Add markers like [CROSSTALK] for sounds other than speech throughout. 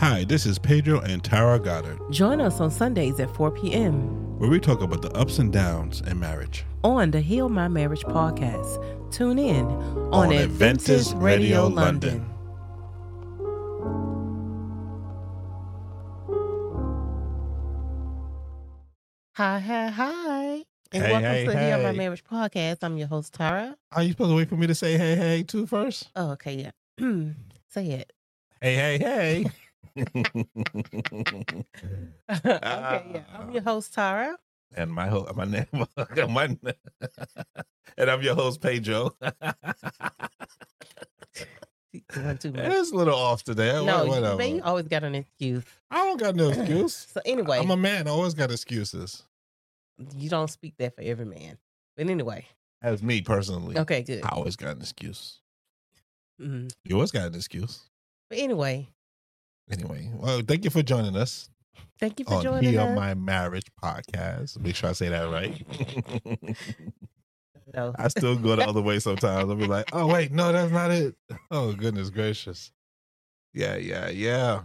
Hi, this is Pedro and Tara Goddard, Join us on Sundays at 4 p.m. where we talk about the ups and downs in marriage. on the Heal My Marriage podcast. Tune in on, On Adventist Adventist Radio, Radio London. London. Hi, hi, hi. And Hey, welcome hey, to Heal My. Marriage podcast. I'm your host, Tara. Are you supposed to wait for me to say hey, hey, too first? Oh, okay, yeah. [CLEARS THROAT] Say it. Hey, hey, hey. [LAUGHS] [LAUGHS] [LAUGHS] okay, yeah. I'm your host, Tara. and my ho- my name, [LAUGHS] my, and I'm your host, Pedro. You want too much. it's a little off today. No, you, whatever. man, you always got an excuse. I don't got no excuse. So anyway, I'm a man. I always got excuses. you don't speak that for every man. But anyway, As me personally, okay, good. I always got an excuse. Mhm. You always got an excuse. But anyway, Anyway, well, thank you for joining us thank you for on joining Heal us. My Marriage podcast. Make sure I say that right. [LAUGHS] No. I still go the other way sometimes. I'll be like, oh, wait, no, that's not it. Oh, goodness gracious. Yeah, yeah, yeah.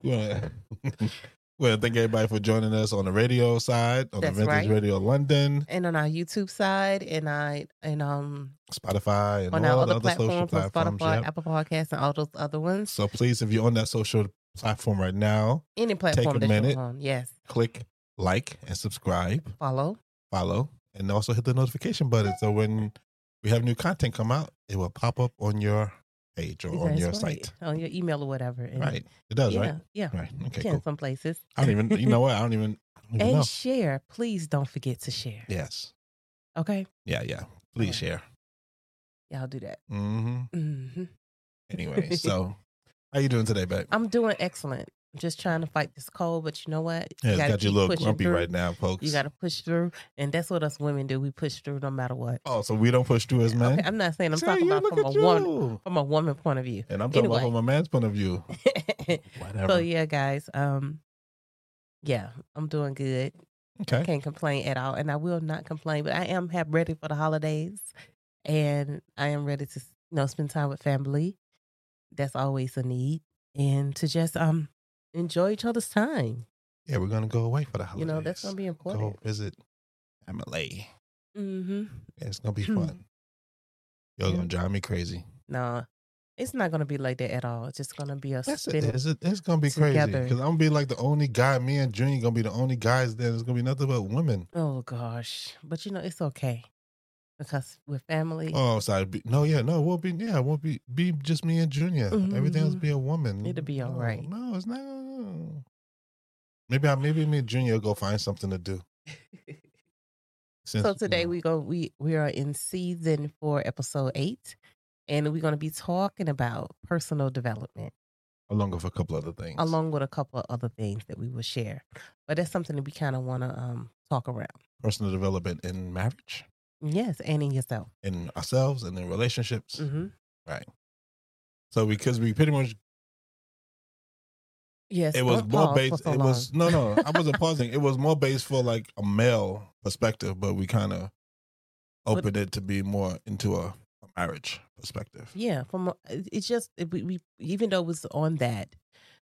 Yeah. [LAUGHS] [LAUGHS] well, thank everybody for joining us on the radio side, on That's the Vintage right. Radio London, and on our YouTube side, and I and um Spotify, and on all our other other platforms, on platforms. Spotify, yeah. Apple Podcasts, and all those other ones. So please, if you're on that social platform right now, Any platform take a that minute. you're on, yes, click like and subscribe, follow. follow, and also hit the notification button. So when we have new content come out, it will pop up on your page or on your right. site. on your email or whatever. And Right. It does, yeah, right? yeah, Right. Okay, cool. Some places. I don't even, you know what? I don't even, I don't even and know. share. Please don't forget to share. Yes. Okay, Yeah, yeah. Please Alright. share. y'all do that. Mm-hmm. Mm-hmm. Anyway, so [LAUGHS] how you doing today, babe? I'm doing excellent. I'm just trying to fight this cold, but you know what? Yeah, it's gotta got you a little grumpy through. right now, folks. You got to push through, and that's what us women do. We push through no matter what. oh, so we don't push through as men? Okay, I'm not saying I'm Say, talking about from a woman from a woman point of view. And I'm talking about from a man's point of view. [LAUGHS] Whatever. so yeah, guys. Um, yeah, I'm doing good. okay. Can't complain at all, and I will not complain. But I am have ready for the holidays, and I am ready to you know spend time with family. That's always a need, and to just um enjoy each other's time. Yeah, we're gonna go away for the holidays. You know that's gonna be important. go important. visit Emily. Mm-hmm. Yeah, it's gonna be Hmm. fun. You're Yeah. gonna drive me crazy. No, it's not gonna be like that at all. It's just gonna be a That's spin. it. It's, it's gonna be crazy because I'm gonna be like the only guy. Me and Junior gonna be the only guys there. It's gonna be nothing but women. Oh gosh, but you know it's okay because we're family, Oh, sorry. Be, no, yeah, no. We'll be yeah. We'll be be just me and Junior. Everything else be a woman. It'll be all no, right. No, it's not. Maybe I maybe me and Junior go find something to do. [LAUGHS] Since, so you today know, we go we we are in season four, episode eight, and we're going to be talking about personal development along with a couple other things. along with a couple of other things that we will share. But that's something that we kind of want to um talk around. personal development in marriage, Yes, and in yourself. in ourselves, and in relationships. Mm-hmm. So because we pretty much Yes, it was more based. so it was no, no. [LAUGHS] I wasn't pausing. It was more based for like a male perspective, but we kind of But- opened it to be more into a, a marriage perspective. Yeah, from it's just it- we, we even though it was on that,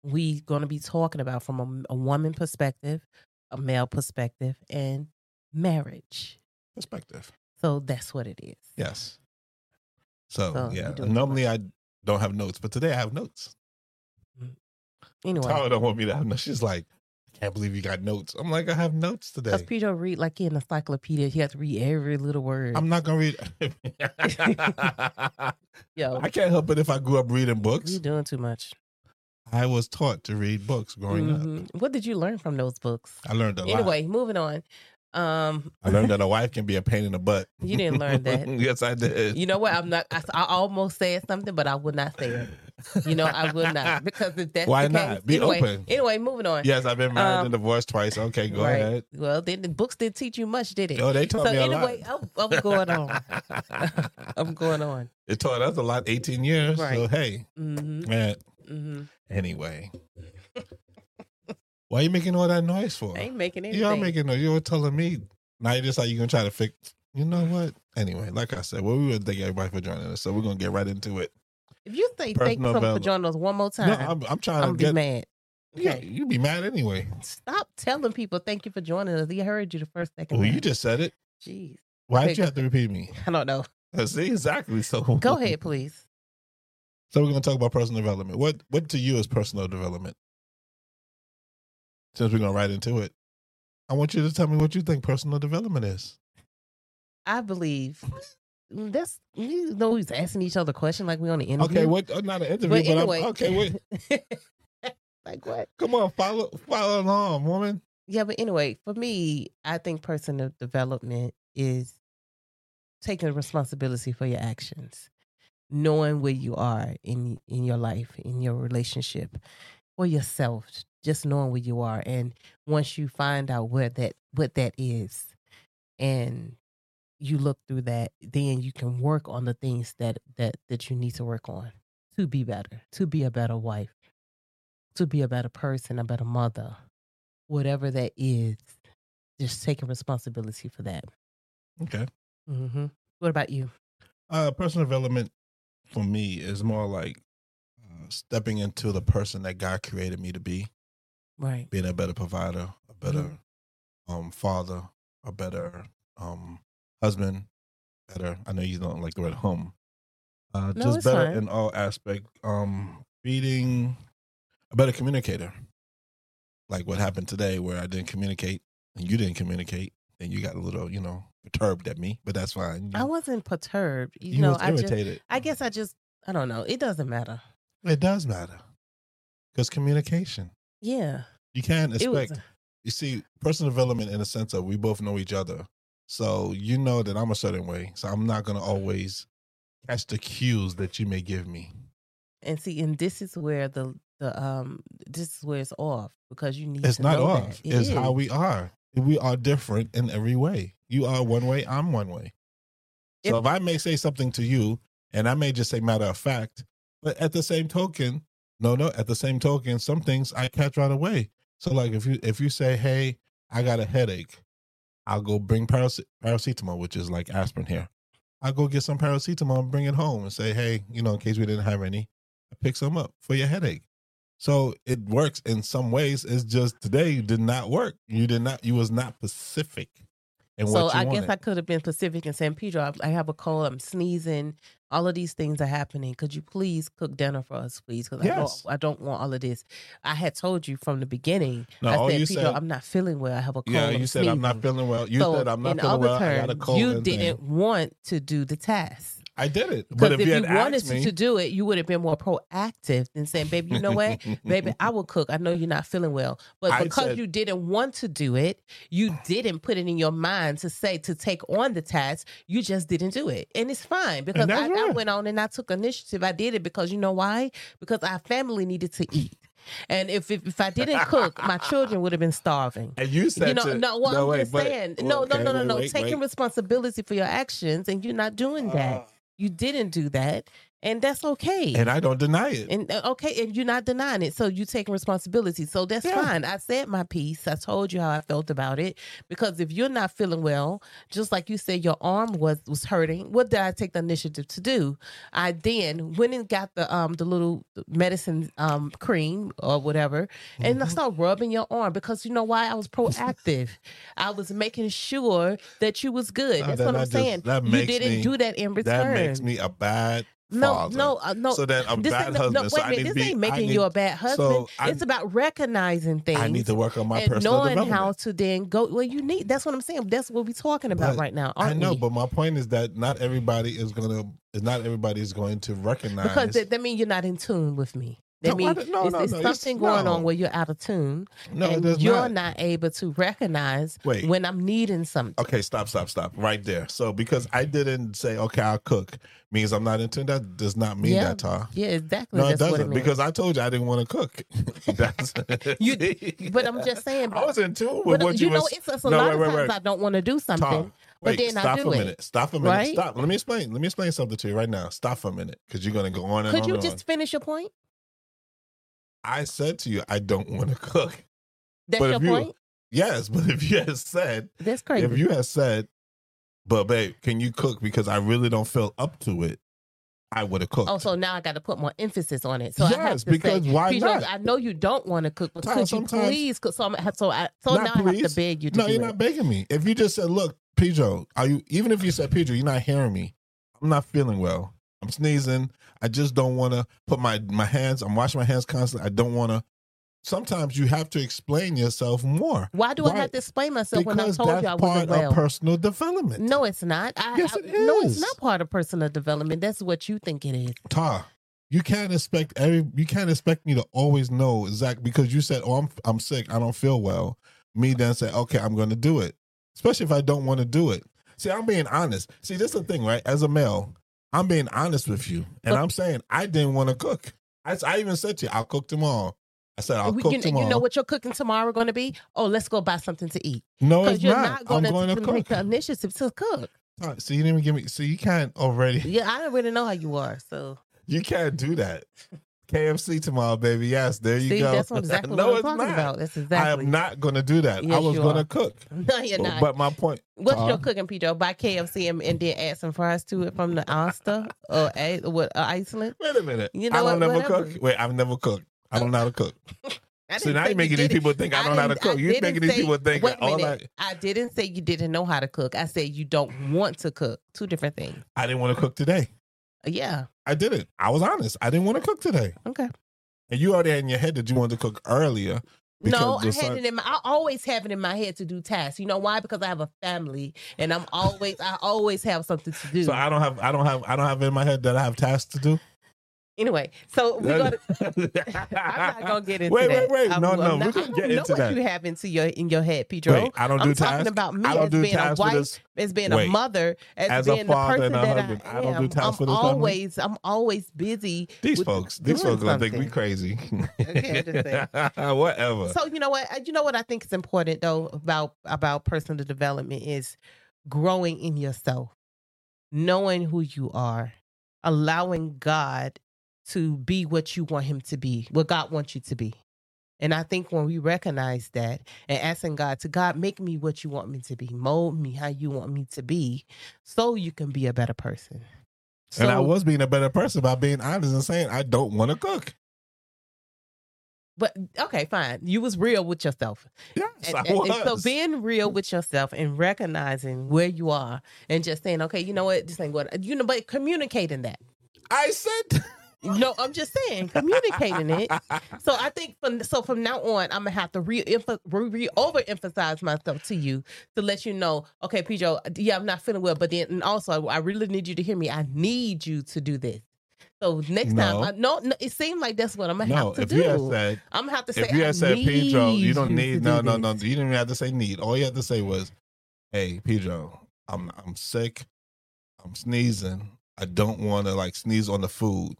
we going to be talking about from a, a woman perspective, a male perspective, and marriage. Perspective. So that's what it is. Yes. So, So, yeah, normally I don't have notes, but today I have notes. Anyway, Tara don't want me to have notes. She's like, I can't believe you got notes. I'm like, I have notes today. because. Peter read like in encyclopedia, he has to read every little word. I'm not gonna read. [LAUGHS] Yo, I can't help it if I grew up reading books. You're doing too much. I was taught to read books growing up. Mhm. What did you learn from those books? I learned a lot. Anyway, moving on. Um, I learned that a wife can be a pain in the butt. [LAUGHS] You didn't learn that. [LAUGHS] yes, I did. you know what? I'm not. I, I almost said something, but I would not say it. You know, I will not [LAUGHS] because if that's Why not? case- Be anyway, open. Anyway, moving on. yes, I've been married Um, and divorced twice. Okay, go Right. ahead. Well, then the books didn't teach you much, did it? Oh, they taught so me a anyway, lot. I'm, I'm going on. I'm going on. it taught us a lot. Eighteen years. So Right. hey, hmm man. hmm Anyway, why are you making all that noise for? I ain't making anything. You are making noise. You were telling me. Now you just how you gonna try to fix. You know what? Anyway, like I said, well, we want to thank everybody for joining us. So we're gonna get right into it. If you say thank Personal you for joining us one more No, time, I'm, I'm, I'm trying gonna to be get. mad. Yeah, Okay. you be mad anyway. Stop telling people thank you for joining us. He heard you the first second. Well, time. you just said it. Jeez. Why Okay, did you have to repeat me? [LAUGHS] I don't know. Uh, See exactly. So [LAUGHS] Go ahead, please. So we're going to talk about personal development. What what to you is personal development? Since we're going right into it, I want you to tell me what you think personal development is. I believe that's you know he's asking each other questions like we on the interview. Okay, what? uh, Not an interview, But but, anyway, I'm, okay. Wait, [LAUGHS] like what? come on, follow follow along, woman. Yeah, but anyway, for me, I think personal development is taking responsibility for your actions, knowing where you are in in your life, in your relationship, for yourself, just knowing where you are. And once you find out where that what that is, and you look through that, then you can work on the things that that that you need to work on to be better, to be a better wife, to be a better person, a better mother, whatever that is. Just taking responsibility for that. Okay. hmm What about you? Uh, personal development for me is more like uh, stepping into the person that God created me to be, Right. being a better provider, a better Mhm. um father, a better um husband, better. I know you don't like the word home. Uh, No, just better fine. in all aspect. Um, being a better communicator. Like what happened today, where I didn't communicate and you didn't communicate, and you got a little, you know, perturbed at me, but that's fine. You, I wasn't perturbed. You, you know, I just irritated. I guess I just I don't know. It doesn't matter. It does matter because communication. Yeah. You can't expect. you see, personal development in the sense of we both know each other, so you know that I'm a certain way. So I'm not gonna always catch the cues that you may give me. and see, and this is where the the um this is where it's off because you need It's not off. It it's how we are. We are different in every way. You are one way. I'm one way. So if I may say something to you, and I may just say matter of fact, but at the same token, no, no. At the same token, some things I catch right away. So like if you if you say, "Hey, I got a headache," I'll go bring parace- paracetamol, which is like aspirin here. I'll go get some paracetamol and bring it home and say, "Hey, you know, in case we didn't have any, I pick some up for your headache." So it works in some ways. It's just today did not work. You did not. You was not specific. In so I wanted. guess I could have been specific and San Pedro, I- I have a cold, I'm sneezing, all of these things are happening. Could you please cook dinner for us, please? Because Yes. I, don't, I don't want all of this. I had told you from the beginning. No, I said, Pedro, said- I'm not feeling well. I have a cold. Yeah, I'm you said I'm not feeling well. You so said I'm not in feeling well. I got a terms, cold. you didn't want to do the task. I did it. But Because if, if, you you, wanted me, to do it, you would have been more proactive than saying, "Baby, you know what, [LAUGHS] baby, I will cook. I know you're not feeling well, but I because said- you didn't want to do it, you didn't put it in your mind to say to take on the task. You just didn't do it, and it's fine because I, I went on and I took initiative. I did it because you know why? Because our family needed to eat, and if if, if I didn't cook, my [LAUGHS] children would have been starving. and you said You know, to, no, well, I'm wait, just saying, no, okay, no, no, no, no. wait, Taking responsibility for your actions, and you're not doing that. Uh, You didn't do that, and that's okay. and I don't deny it. And uh, okay, and you're not denying it, so you taking responsibility. So that's Yeah. fine. I said my piece. I told you how I felt about it. Because if you're not feeling well, just like you said, your arm was was hurting. What did I take the initiative to do? I then went and got the um the little medicine um cream or whatever, and I Mhm. started rubbing your arm because you know why? I was proactive. I was making sure that you was good. No, That's that- what I'm that saying. that you didn't me- do that in return. that makes me a bad no, father. no, uh, no. So then a This bad ain't, husband. no, so wait I a minute. This be, ain't making need, you a bad husband. So I, it's about recognizing things I need to work on my and personal knowing development. how to then go. Well, you need. That's what I'm saying. That's what we're talking about But right now. I know, we? but my point is that not everybody is gonna. Not everybody is going to recognize because that, that means you're not in tune with me. That No, I means no, no, something going on where you're out of tune, no, and you're not. not. able to recognize Wait. when I'm needing something. Okay, stop, stop, stop. Right there. So because I didn't say okay, I'll cook means I'm not into that. Does not mean Yeah, that, Tar. Yeah, exactly. No, it That's doesn't it because I told you I didn't want to cook. [LAUGHS] That's [LAUGHS] You- [LAUGHS] but I'm just saying. I was in tune with But, what you you, know, was. it's, it's a No, lot wait, of wait, times wait. I don't want to do something. Tar, but then I stop do a it, minute. Stop a minute. right? Stop. Let me explain. Let me explain something to you right now. Stop for a minute because you're gonna go on and on. Could on you just on. finish your point? I said to you, I don't want to [LAUGHS] cook. That's But your you- point. Yes, [LAUGHS] but if you had said, That's crazy. if you had said, but babe, can you cook because I really don't feel up to it? I would have cooked. Oh, so now I got to put more emphasis on it. So I have Yes, to because say, why not? I know you don't want to cook, but could you sometimes- please cook? So, I'm, so, I, so now I have to beg you to no, you're it. not begging me. If you just said, "Look, Pedro, are you?" Even if you said, "Pedro, you're not hearing me. I'm not feeling well. I'm sneezing. I just don't want to put my my hands. I'm washing my hands constantly. I don't want to." Sometimes you have to explain yourself more Why do I have to explain myself when I told you I wasn't well? of personal development. no, it's not. I, Yes, I- it No, it's not part of personal development. That's what you think it is. Ta, you can't expect every you can't expect me to always know exactly because you said, "Oh, I'm I'm sick. I don't feel well." Me then say, "Okay, I'm going to do it," especially if I don't want to do it. See, I'm being honest. See, this is the thing, right? As a male, I'm being honest with you, and I'm saying I didn't want to cook. I, I even said to you, "I'll cook tomorrow." I said, "I'll We- cook you, tomorrow." you know what your cooking tomorrow going to be? Oh, let's go buy something to eat. no, Because it's you're not. not, going I'm going to to make the initiative to cook. Ta, See, you didn't even give me. So you can't already. Yeah, I don't really know how you are. So You can't do that. KFC tomorrow, baby. Yes, there you see, go. that's [LAUGHS] exactly no, what I'm it's talking not. about. That's I am not going to do that. I was going to cook. [LAUGHS] No, you're not. But my point, What's Ta, your cooking, Pedro? Buy KFC and, and then add some fries to it from the Ulster or a, what uh, Iceland. Wait a minute. You know I don't what? never Whatever. cook. Wait, I've never cooked. I don't know how to cook. [LAUGHS] I So now you're making you these people think I don't know how to cook. You're making these people think Wait a all minute. I didn't say you didn't know how to cook. I said you don't want to cook. Two different things. I didn't want to cook today. Uh, Yeah. I didn't. I was honest. I didn't want to cook today. Okay. And you already had in your head that you wanted to cook earlier. No, I had sun- it in my. I always have it in my head to do tasks. You know why? Because I have a family, and I'm always. I always have something to do. So I don't have. I don't have. I don't have in my head that I have tasks to do. Anyway, so we go to. [LAUGHS] I'm not gonna get into Wait, that. wait, wait. I'm, No, I'm no, not, we can I don't get know into what that. you have into your in your head, Pedro. Wait, I don't do I'm tasks. talking about me I don't as do being a tasks wife, as being Wait. a mother, as, As a being father the and person a that husband, I I don't do am. tasks I'm for this family. always, I'm always busy. These with folks, these doing folks gonna think we crazy. Okay, I'm just [LAUGHS] Whatever. So you know what? You know what I think is important though about about personal development is growing in yourself, knowing who you are, allowing God to be what you want Him to be, what God wants you to be. And I think when we recognize that and asking God to God, make me what you want me to be, mold me how you want me to be, so you can be a better person. and I was being a better person by being honest and saying I don't want to cook. but okay, fine. You was real with yourself. Yes, And, I was. and so being real with yourself and recognizing where you are and just saying, okay, you know what, this ain't what you know, but communicating that. I said. [LAUGHS] No, I'm just saying, communicating it. So I think from so from now on, I'm gonna have to re re, re overemphasize myself to you to let you know, okay, Pedro, yeah, I'm not feeling well, but then and also I really need you to hear me. I need you to do this. So next No. time, I, no, no, it seemed like that's what I'm gonna no, have to if do. you had said, I'm gonna have to say, if you I had said, Pedro, you don't need. do No, no, no. You didn't even have to say need. All you had to say was, "Hey, Pedro, I'm I'm sick. I'm sneezing. I don't want to like sneeze on the food.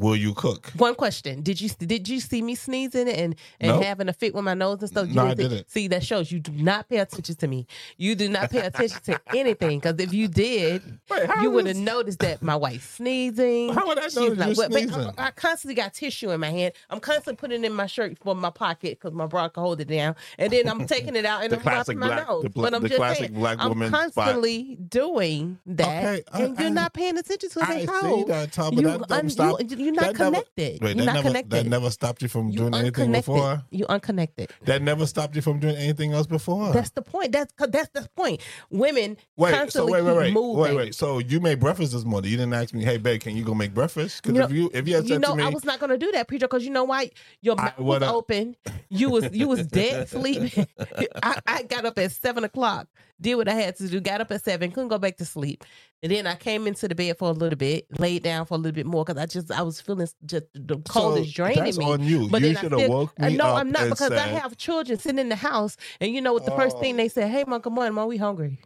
Will you cook?" One question: Did you did you see me sneezing and and Nope. having a fit with my nose and stuff? You No, I didn't. See, that shows you do not pay attention to me. You do not pay attention to [LAUGHS] anything because if you did, Wait, you would have noticed that my wife's sneezing. How would I know She's not you're well, but sneezing? I, I constantly got tissue in my hand. I'm constantly putting it in my shirt for my pocket because my bra can hold it down, and then I'm taking it out [LAUGHS] and I'm wiping my black- nose. the but I'm the just classic saying, black I'm woman spot. constantly doing that, Okay, I- and you're not paying attention to it. I see that, Tom, but You that don't you- stop. You're not that never- connected. Wait, you're that not never connected. that never stopped you from You doing anything before. You unconnected. That never stopped you from doing anything else before. That's the point. That's that's the point. Women Wait, so wait, wait, wait, moving. wait, wait. So you made breakfast this morning. You didn't ask me, "Hey, babe, can you go make breakfast?" Because You if you if you had You said know, to me, I was not gonna do that, Pedro, because you know why? Your I mouth was would've- open. You was you was dead [LAUGHS] sleep. [LAUGHS] I, I got up at seven o'clock, did what I had to do, got up at seven, couldn't go back to sleep. And then I came into the bed for a little bit, laid down for a little bit more because I just I was feeling just the cold so is draining that's me. on you. But you then I should have woke Uh, me no, up I'm not because I have children sitting in the house, and you know what? The first Oh. thing they say, "Hey, mom, come on, mom, we hungry."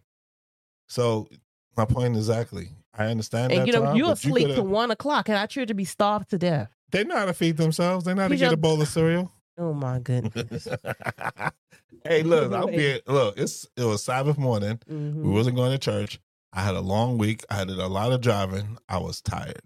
So my point exactly. I understand And that. you know, Tom, you but asleep till one o'clock, and I treat to be starved to death. They know how to feed themselves. They know how to He's get a bowl of cereal. [LAUGHS] Oh my goodness. [LAUGHS] hey, look, I'm [LAUGHS] being look. It's it was Sabbath morning. Mhm. We wasn't going to church. I had a long week. I had a lot of driving. I was tired.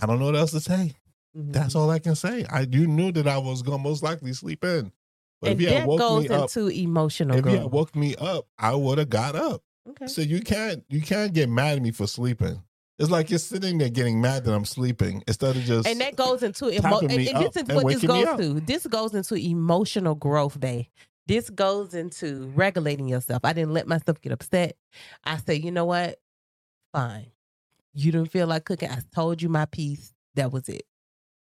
I don't know what else to say. Mhm. That's all I can say. I you knew that I was gonna most likely sleep in. But and if you had that woke goes me up, into emotional if you woke me up, I would have got up. Okay. So you can't you can't get mad at me for sleeping. It's like you're sitting there getting mad that I'm sleeping instead of just and that goes into emo- and, and this is what this goes to. This goes into emotional growth, babe. This goes into regulating yourself. I didn't let myself get upset. I say, you know what? Fine. You didn't feel like cooking. I told you my piece. That was it.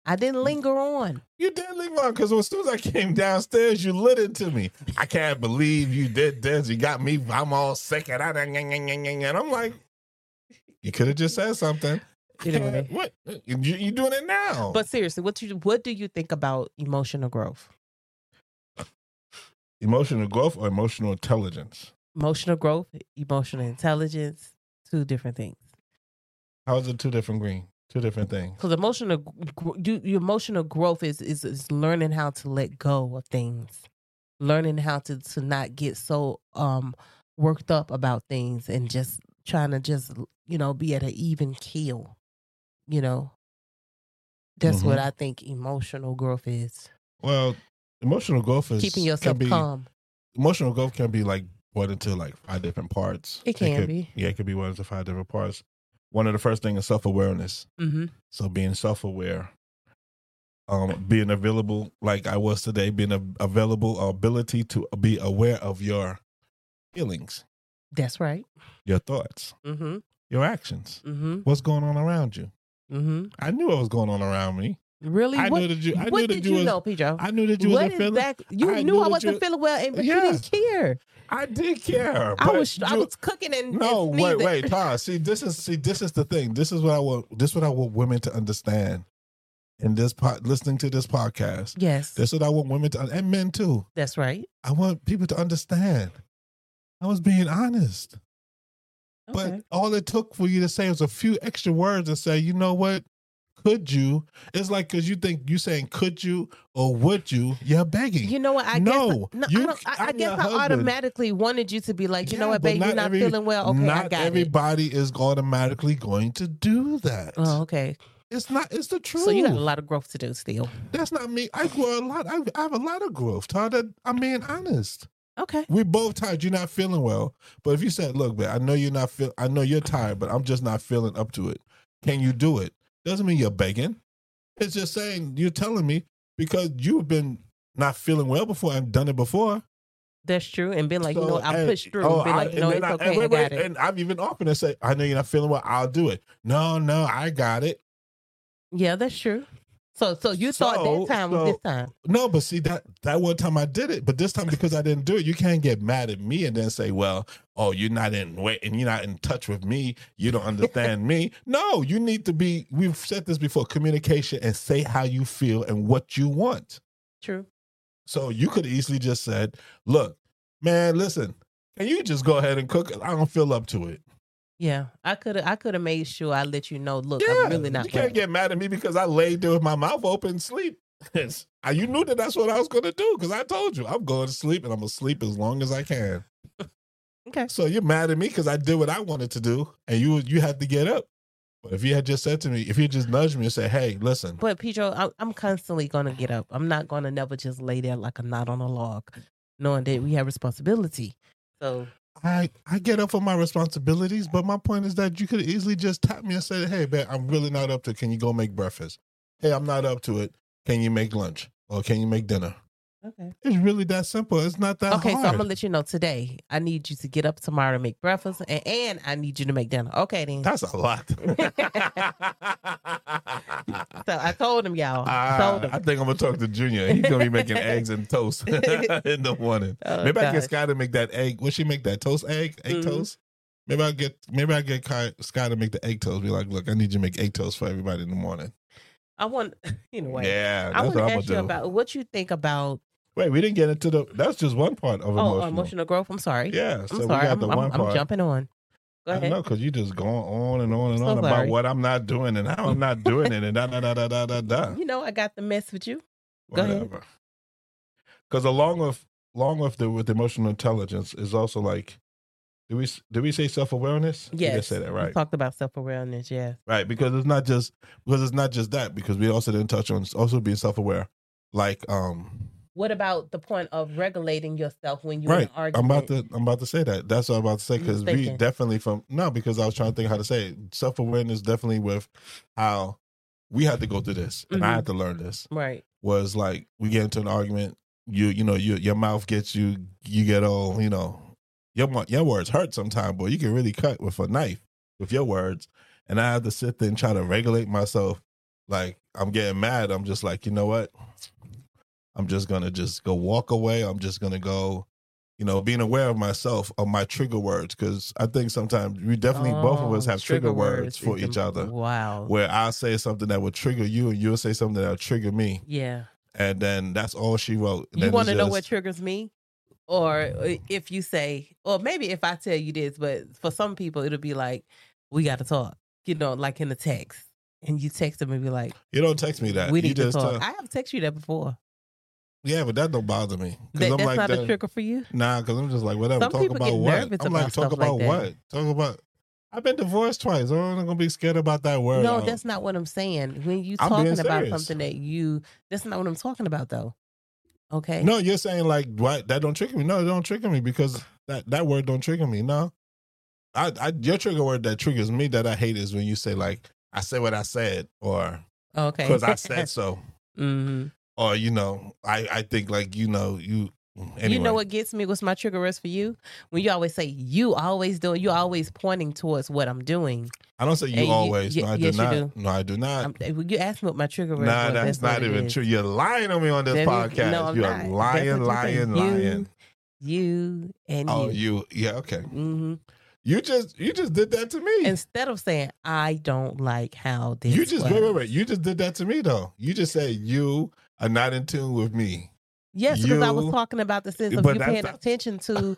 I didn't Mm. linger on. You did linger on because as soon as I came downstairs, you lit into me. I can't believe you did this. You got me. I'm all sick and I'm like, you could have just said something. Anyway. [LAUGHS] What you, you doing it now? But seriously, what you what do you think about emotional growth? Emotional growth or emotional intelligence? Emotional growth, emotional intelligence, two different things. How is it two different green? Two different things. Because emotional, you, your emotional growth is, is is learning how to let go of things, learning how to to not get so um worked up about things, and just trying to just you know be at an even keel. You know, that's what I think emotional growth is. Well, emotional growth is Keeping yourself be, calm. Emotional growth can be like what into like five different parts. It can could- be. Yeah, it could be one into five different parts. One of the first things is self awareness. Mm-hmm. So being self aware, um, being available like I was today, being a, available, ability to be aware of your feelings, That's right. your thoughts, Mm-hmm. your actions, Mm-hmm. what's going on around you. Mm-hmm. I knew what was going on around me. Really? I what knew that you. I knew that did you you was. know, Pedro? I knew that you What wasn't feeling. exact- You I knew knew I wasn't you- feeling well, and but Yeah. you didn't care. I did care. I was I was cooking and No, and wait, wait, Todd. See, this is see, this is the thing. This is what I want. This is what I want women to understand. In this pod, listening to this podcast, Yes, this is what I want women to, and men too. that's right. I want people to understand. I was being honest, Okay. but all it took for you to say was a few extra words and say, you know what? Could you? It's like because you think you saying could you or would you? You're begging. you know what? I No, guess no, you- I, I, I guess I husband. automatically wanted you to be like, you know what, babe, you're not every- feeling well. Okay, Not I got it. everybody is automatically going to do that. Oh, okay. It's not. It's the truth. So you got a lot of growth to do still. That's not me. I grow a lot. I, I have a lot of growth. Todd, I'm being honest. Okay. We both tired. You're not feeling well. But if you said, "Look, man, I know you're not feel. I know you're tired, but I'm just not feeling up to it. Can you do it?" Doesn't mean you're begging. It's just saying you're telling me because you've been not feeling well before and done it before. That's true. And been like, you know, I pushed through. oh, been I- like, and no, it's I- okay. and I wait, got wait, it. And I've even offered to say, "I know you're not feeling well. I'll do it." No, no, I got it. Yeah, that's true. So, so you thought So- that time so- was this time. No, but see that that one time I did it, but this time because I didn't do it, you can't get mad at me and then say, "Well, oh, you're not in wait and you're not in touch with me. You don't understand me." [LAUGHS] No, you need to be. We've said this before: communication and say how you feel and what you want. True. So you could easily just said, "Look, man, listen, can you just go ahead and cook? I don't feel up to it." Yeah, I could have. I could have made sure I let you know. Look, Yeah, I'm really not. you can't get mad at me because I laid there with my mouth open, sleep. You knew that that's what I was going to do because I told you I'm going to sleep and I'm going to sleep as long as I can. [LAUGHS] Okay. So you're mad at me because I did what I wanted to do and you you had to get up. But if you had just said to me, if you just nudged me and said, "Hey, listen," But Pedro, I, I'm constantly gonna get up. I'm not gonna never just lay there like a knot on a log, knowing that we have responsibility. So I I get up for my responsibilities, but my point is that you could easily just tap me and say, "Hey, man, I'm really not up to. it. Can you go make breakfast? Hey, I'm not up to it. Can you make lunch or can you make dinner?" Okay. It's really that simple. It's not that Okay, hard. so I'm gonna let you know today. I need you to get up tomorrow to make breakfast, and, and I need you to make dinner. Okay, then. That's a lot. [LAUGHS] So I told him, y'all. I Ah, told him. I think I'm gonna talk to Junior. He's gonna be making [LAUGHS] eggs and toast [LAUGHS] in the morning. Oh, maybe I get gosh. Sky to make that egg. Will she make that toast egg? Egg Mhm. toast? Maybe I get maybe I get Sky to make the egg toast. Be like, look, I need you to make egg toast for everybody in the morning. I want, anyway. Yeah, I want to ask you do. about what you think about Wait, we didn't get into the. That's just one part of oh emotional. emotional growth. I'm sorry. Yeah, so I'm we sorry. got I'm, the I'm- one I'm part. jumping on. Go I ahead. know because you're just going on and on and So on about sorry. what I'm not doing and how I'm not doing it and da da da da da da da. You know, I got the mess with you. Go ahead. whatever. Because along with along with the with emotional intelligence is also like, do we did we say self awareness? We Yes. say that right. We talked about self awareness. Yes. right. Because it's not just because it's not just that. Because we also didn't touch on also being self aware, like um what about the point of regulating yourself when you're in right. I'm about to I'm about to say that. That's what I'm about to say because we definitely from no because I was trying to think how to say it. Self awareness definitely with how we had to go through this and I Mhm. had to learn this Right. was like we get into an argument. You you know you your mouth gets you you get all you know your your words hurt sometimes, but you can really cut with a knife with your words. And I had to sit there and try to regulate myself. Like I'm getting mad. I'm just like you know what. I'm just gonna just go walk away. I'm just gonna go, you know, being aware of myself of my trigger words because I think sometimes we definitely both of us Oh, have trigger, words, for each other. Wow. Where I'll say something that would trigger you, and you'll say something that will trigger me, yeah. and then that's all she wrote. And You want to know what triggers me? Or if you say, or maybe if I tell you this, but for some people it'll be like, we got to talk, you know, like in the text. And you text them and be like, You don't text me that. we you need to just talk. tell- I have texted you that before. Yeah, but that don't bother me That, because I'm that's like not that. a trigger for you? Nah, because I'm just like whatever. Some talk about what? I'm like about talk stuff like about what? Talk about. I've been divorced twice. I'm not gonna be scared about that word. No, Um, that's not what I'm saying. When you I'm talking about something that you, that's not what I'm talking about though. Okay. No, you're saying like what? That don't trigger me. No, it don't trigger me because that that word don't trigger me. No, I, I your trigger word that triggers me that I hate is when you say like I said what I said or Okay. because I said so [LAUGHS] hmm or you know I I think like you know you. Anyway, You know what gets me? What's my trigger words for you? When you always say you always do, you always pointing towards what I'm doing. I don't say you and you- always. y- no, I yes, do you not. do. No, I do not. I'm, eh, you asked me what my trigger words. Nah, that's, what not even is. true. You're lying on me on this That is- podcast. no, I'm You're not. lying, That's lying, you lying. You, you and Oh, you. you, yeah, okay. hmm You just, you just did that to me. Instead of saying I don't like how this. you just, was. wait, wait, wait. You just did that to me, though. You just said you are not in tune with me. Yes, because I was talking about the sense of you paying not- attention to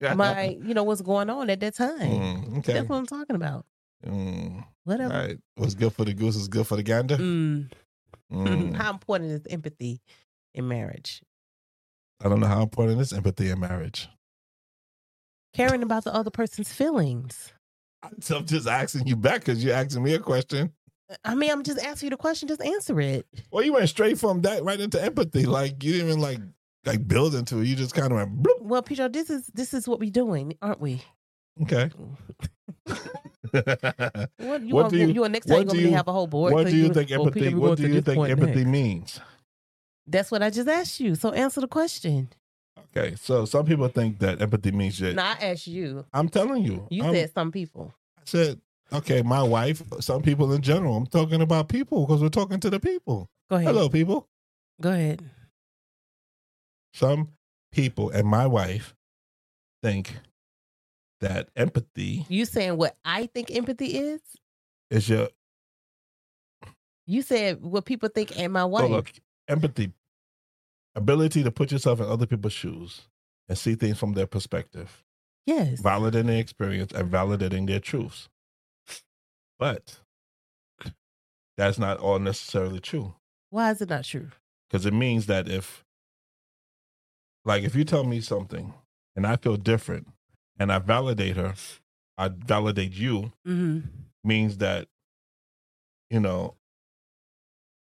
[LAUGHS] my, you know, what's going on at that time. Mm, okay. That's what I'm talking about. Mm, all Whatever. right. What's good for the goose is good for the gander. Mm. [LAUGHS] Mm. How important is empathy in marriage? I don't know how important is empathy in marriage. Caring about the other person's feelings. So [LAUGHS] I'm just asking you back because you're asking me a question. I mean, I'm just asking you the question. Just answer it. Well, you went straight from that right into empathy. Like you didn't even like like build into it. You just kind of went bloop. Well, Peter, this is this is what we're doing, aren't we? Okay. [LAUGHS] [LAUGHS] What you What want? do You, you- you next time you're gonna you- have a whole board. what do you think empathy? Peter, What do you think empathy next. means? That's what I just asked you. So answer the question. Okay, so some people think that empathy means that. Now I asked you. I'm telling you. You I'm- said some people. I said, okay, my wife, some people in general. I'm talking about people because we're talking to the people. Go ahead. Hello, people. Go ahead. Some people and my wife think that empathy You saying what I think empathy is? is your You said what people think and my oh, wife. look, empathy, ability to put yourself in other people's shoes and see things from their perspective. yes. validating their experience and validating their truths. But that's not all necessarily true Why is it not true? because it means that if, like, if you tell me something and I feel different and I validate her, I validate you, hmm means that, you know,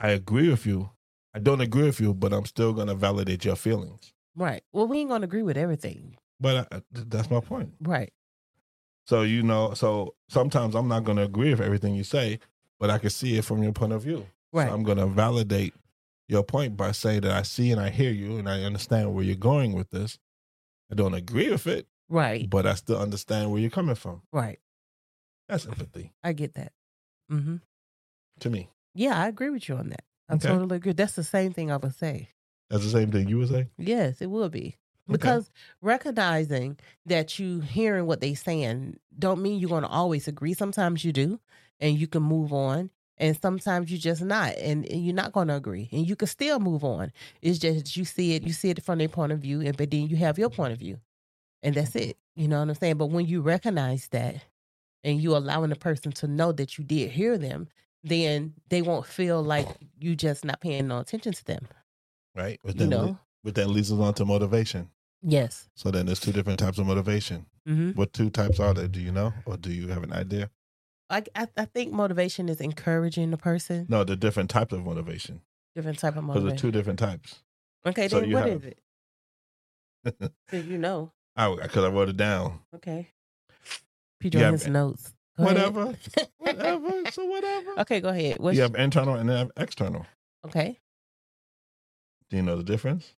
I agree with you. I don't agree with you, but I'm still going to validate your feelings. Right. Well, we ain't gonna agree with everything. But I, that's my point. Right. So you know, so sometimes I'm not going to agree with everything you say, but I can see it from your point of view. Right. So I'm going to validate your point by saying that I see and I hear you and I understand where you're going with this. I don't agree with it, right. but I still understand where you're coming from. Right. That's empathy I get that. hmm to me. Yeah, I agree with you on that. I Okay. totally agree. That's the same thing I would say. That's the same thing you would say. Yes, it will be. Because recognizing that you hearing what they saying don't mean you're going to always agree. Sometimes you do, and you can move on. And sometimes you just not, and, and you're not going to agree, and you can still move on. It's just you see it, you see it from their point of view, and but then you have your point of view, and that's it. You know what I'm saying? But when you recognize that, and you allowing the person to know that you did hear them, then they won't feel like you just not paying no attention to them. right? But You then, know? but then leads us on to motivation. Yes. So then there's two different types of motivation. hmm What two types are there? Do you know, or do you have an idea? I, I I think motivation is encouraging the person. No, the different types of motivation. Different type of motivation. Because there's motivation. two different types. Okay, So then you what have- is it? [LAUGHS] Did you know? I because I wrote it down. Okay. He You have- his notes. Go. Whatever, [LAUGHS] whatever. So whatever. okay, go ahead. What's You have internal and then external. okay? Do you know the difference?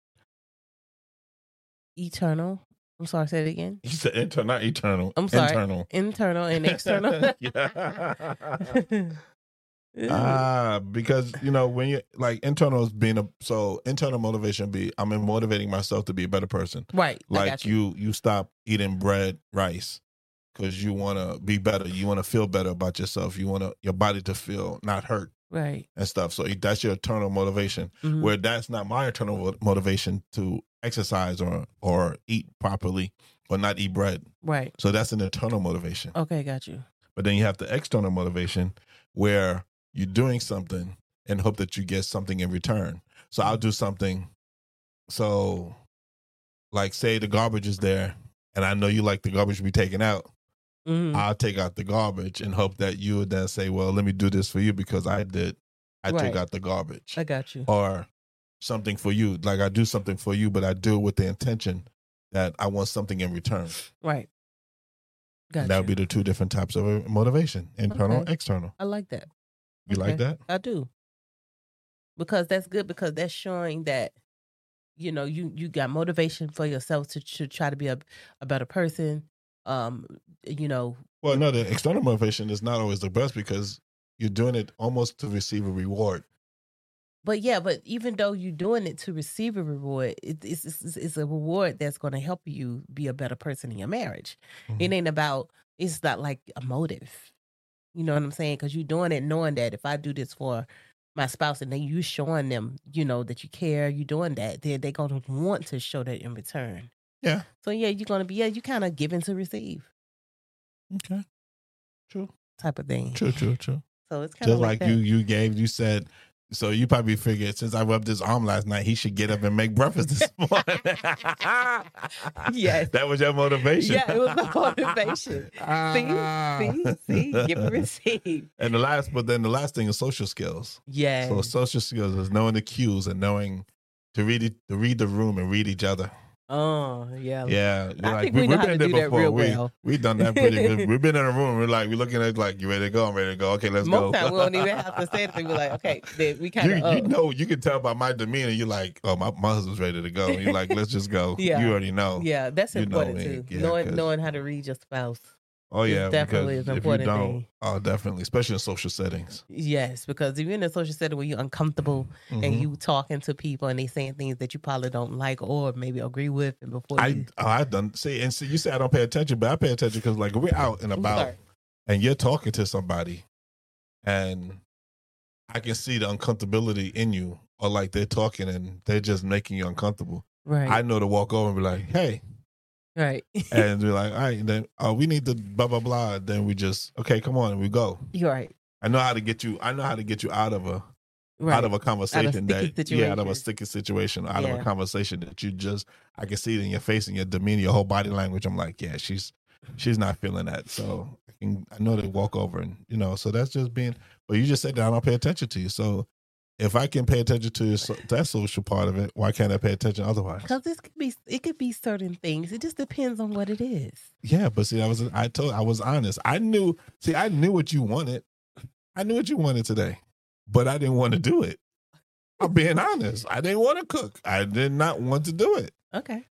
Eternal. I'm sorry. Say it again. You said internal, not eternal. I'm sorry. Internal. Internal and external. [LAUGHS] [LAUGHS] Ah, because you know when you like internal is being a so internal motivation be I'm motivating myself to be a better person. right. Like got you. you stop eating bread, rice, because you want to be better. You want to feel better about yourself. You want to your body to feel not hurt Right. and stuff. So that's your internal motivation. Mhm. Where that's not my internal motivation to exercise or or eat properly or not eat bread. Right. So that's an internal motivation. Okay, got you. But then you have the external motivation where you're doing something and hope that you get something in return. So I'll do something. So, like, say the garbage is there, and I know you like the garbage to be taken out. Mhm. I'll take out the garbage and hope that you would then say, "Well, let me do this for you because I did. I took out the garbage." I got you. or something for you. Like I do something for you, but I do it with the intention that I want something in return. Right. Got And that would be the two different types of uh, motivation: internal, Okay. external. I like that. You like that? I do. Because that's good because that's showing that you know you you got motivation for yourself to, to try to be a, a better person. Um, you know, Well, no, the external motivation is not always the best because you're doing it almost to receive a reward. But yeah, but even though you're doing it to receive a reward, it, it's, it's it's a reward that's going to help you be a better person in your marriage. It Mhm. ain't about it's not like a motive. You know what I'm saying? Because you're doing it knowing that if I do this for my spouse and then you showing them, you know, that you care, you're doing that, then they're gonna want to show that in return. Yeah. So yeah, you're gonna be yeah, you kind of giving to receive Okay. True. type of thing. True. True. True. So it's kind Just of like, like, you, you gave, you said. So you probably figured since I rubbed his arm last night, he should get up and make breakfast this [LAUGHS] morning. [LAUGHS] Yes. that was your motivation. Yeah, it was the motivation. [LAUGHS] Ah. See, see, give and receive. And the last, but then the last thing is social skills. Yeah. So social skills is knowing the cues and knowing to read to read the room and read each other. Oh yeah. Yeah, I like think we, we've how been to there do that before. real we well. we've done that pretty good. [LAUGHS] We've been in a room. We're like we're looking at like you ready to go. I'm ready to go. Okay, let's Most go. time we don't even have to say anything. We're like, okay, [LAUGHS] then we kind you, of you know you can tell by my demeanor. You're like, oh my, my husband's ready to go. You're like, let's just go. [LAUGHS] Yeah. you already know. Yeah, that's You important me. too. Yeah, knowing knowing how to read your spouse. Oh It's yeah, definitely an if you important don't, thing. oh definitely, especially in social settings. Yes, because if you're in a social setting where you're uncomfortable and Mhm. you talking to people and they saying things that you probably don't like or maybe agree with, and before I you, oh, I done see and see you say I don't pay attention, but I pay attention because like we're out and [LAUGHS] about sorry. and you're talking to somebody and I can see the uncomfortability in you or like they're talking and they're just making you uncomfortable. right, I know to walk over and be like, hey, right, [LAUGHS] and we're like, all right, then oh we need to blah blah blah. Then we just okay, come on, and we go. you're right, I know how to get you. I know how to get you out of a right, out of a conversation sticky that yeah, out of a sticky situation, out of a conversation that you just I can see it in your face and your demeanor, your whole body language. I'm like, yeah, she's she's not feeling that. So I can I know to walk over and you know, so that's just being. But you just said that I don't pay attention to you. So if I can pay attention to your, that social part of it, why can't I pay attention otherwise? because this could be it could be certain things. It just depends on what it is. Yeah, but see, I was I told I was honest. I knew. See, I knew what you wanted. I knew what you wanted today, but I didn't want to do it. I'm being honest. I didn't want to cook. I did not want to do it. Okay,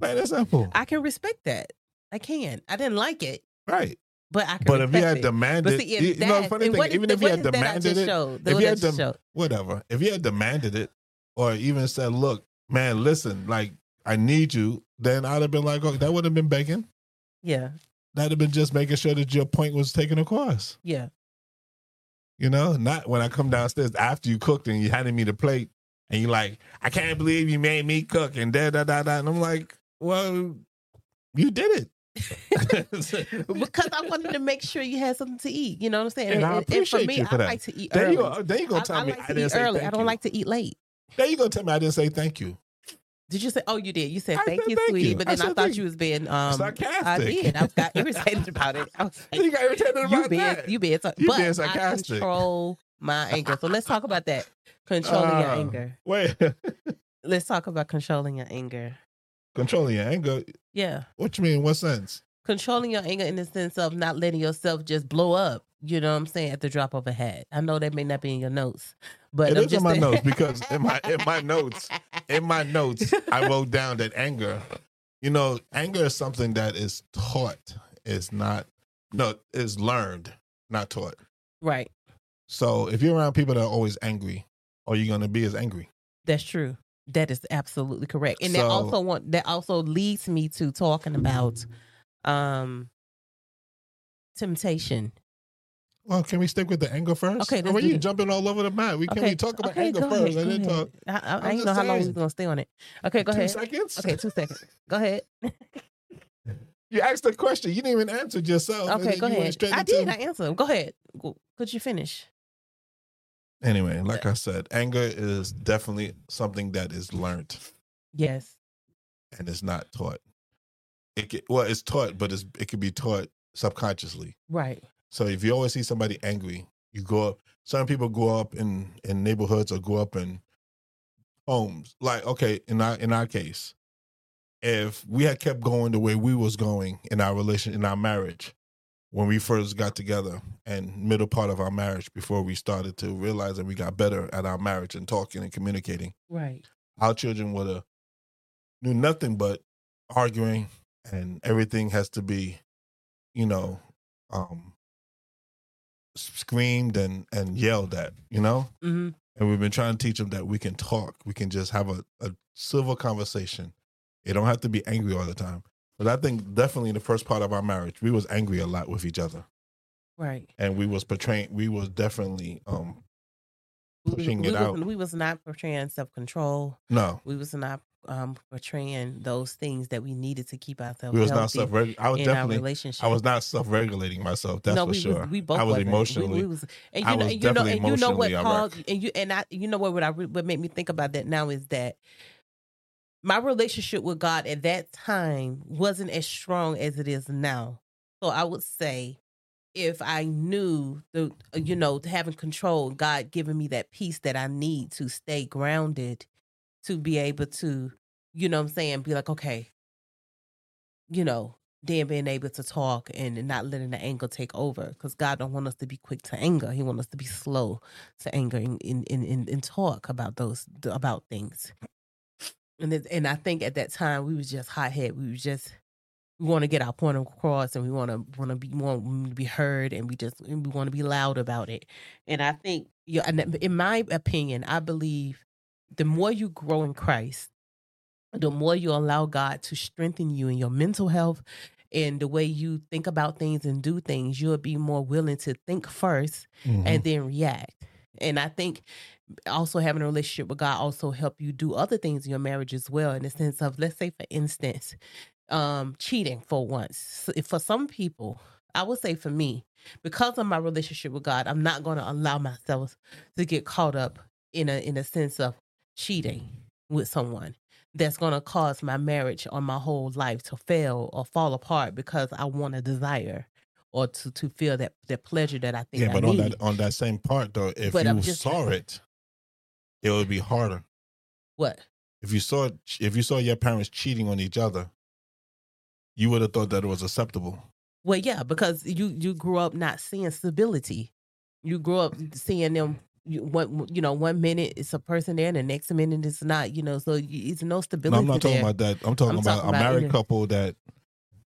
Plain and simple. I can respect that. I can. I didn't like it, right. But I can. But if respect had it. demanded, But see, and you know, the funny thing, even if what had demanded it, showed? if you had just dem- showed? whatever. If you had demanded it, or even said, "Look, man, listen, like I need you," then I'd have been like, "Oh, that would have been begging. Yeah, That'd have been just making sure that your point was taken across." yeah, You know, not when I come downstairs after you cooked and you handed me the plate and you're like, I can't believe you made me cook and da da da da. And I'm like, well, you did it. [LAUGHS] because I wanted to make sure you had something to eat. You know what I'm saying? And I for me, you for I that. like to eat then early. you go, then you I, tell I me like I didn't early. I don't you. like to eat late. Then you gonna tell me I didn't say thank you. Did you say? Oh, you did. You said I thank said you, thank sweetie. you. But then I, said thought you was being um. Sarcastic. I did. I got irritated [LAUGHS] about it. I was You like, got irritated about you being that. you being, so, You but being I sarcastic. control my anger. So let's talk about that. Controlling your Ah. anger. Wait, [LAUGHS] Let's talk about controlling your anger. Controlling your anger. Yeah. What you mean? What sense? Controlling your anger in the sense of not letting yourself just blow up. You know what I'm saying? At the drop of a hat. I know that may not be in your notes, but It I'm is in my notes because in my in my [LAUGHS] notes in my notes I wrote down that anger. You know, anger is something that is taught. Is not no is learned, not taught. right. So if you're around people that are always angry, all you're gonna be is angry. That's true. That is absolutely correct. And that also want that also leads me to talking about um temptation. Well, can we stick with the anger first? Okay, Or were do you jumping all over the map? We can we talk about okay, anger first ahead, and then talk. I, I, I didn't know just how long we saying. was gonna stay on it. Okay, go two ahead. seconds? Okay, two seconds. Go ahead. You asked the question. You didn't even answer it yourself. Okay, go ahead. I did. I answered. Go ahead. Could you finish? Anyway, like I said, anger is definitely something that is learned Yes. and is not taught. It can, well, it's taught, but it's, it can be taught subconsciously. Right. So if you always see somebody angry, you grow up. Some people grow up in in neighborhoods or grow up in homes. Like okay, in our in our case, if we had kept going the way we was going in our relation in our marriage when we first got together and middle part of our marriage before we started to realize that we got better at our marriage and talking and communicating, Right. our children would have knew nothing but arguing and everything has to be, you know, um screamed and and yelled at, you know? hmm And we've been trying to teach them that we can talk. We can just have a, a civil conversation. It don't have to be angry all the time. But I think definitely in the first part of our marriage, we was angry a lot with each other. Right. And we was portraying we was definitely um pushing we, it was, out. we was not portraying self control. No. We was not um portraying those things that we needed to keep ourselves We was not self I was in our definitely relationship. I was not self regulating myself, that's no, for we sure. we both I was wasn't. Emotionally We, was, and I you know, was and you know, and you know what caused, and you and I, you know what? What I what made me think about that now is that my relationship with God at that time wasn't as strong as it is now. So I would say, if I knew the, you know, having control, God giving me that peace that I need to stay grounded, to be able to, you know, what I'm saying, be like, okay, you know, then being able to talk and not letting the anger take over. Because god don't want us to be quick to anger. He want us to be slow to anger and, and, and, and talk about those about things and it, and i think at that time we was just hot head we was just we want to get our point across and we want to want to be want to be heard and we just and we want to be loud about it and i think yeah in my opinion i believe the more you grow in christ the more you allow God to strengthen you in your mental health and the way you think about things and do things, you'll be more willing to think first Mhm. and then react. And I think also having a relationship with God also help you do other things in your marriage as well. In the sense of, let's say, for instance, um, cheating for once. For some people, I would say for me, because of my relationship with God, I'm not going to allow myself to get caught up in a in a sense of cheating with someone that's going to cause my marriage or my whole life to fail or fall apart because I want a desire or to to feel that that pleasure that I think yeah, I but on need. that on that same part though, if But you just- saw it, it would be harder. what? If you saw if you saw your parents cheating on each other, you would have thought that it was acceptable. Well, yeah, because you you grew up not seeing stability. You grew up seeing them. You, one, you know, one minute it's a person there, and the next minute it's not. You know, so it's no No, stability. I'm not talking there. about that. I'm talking I'm about talking a married couple that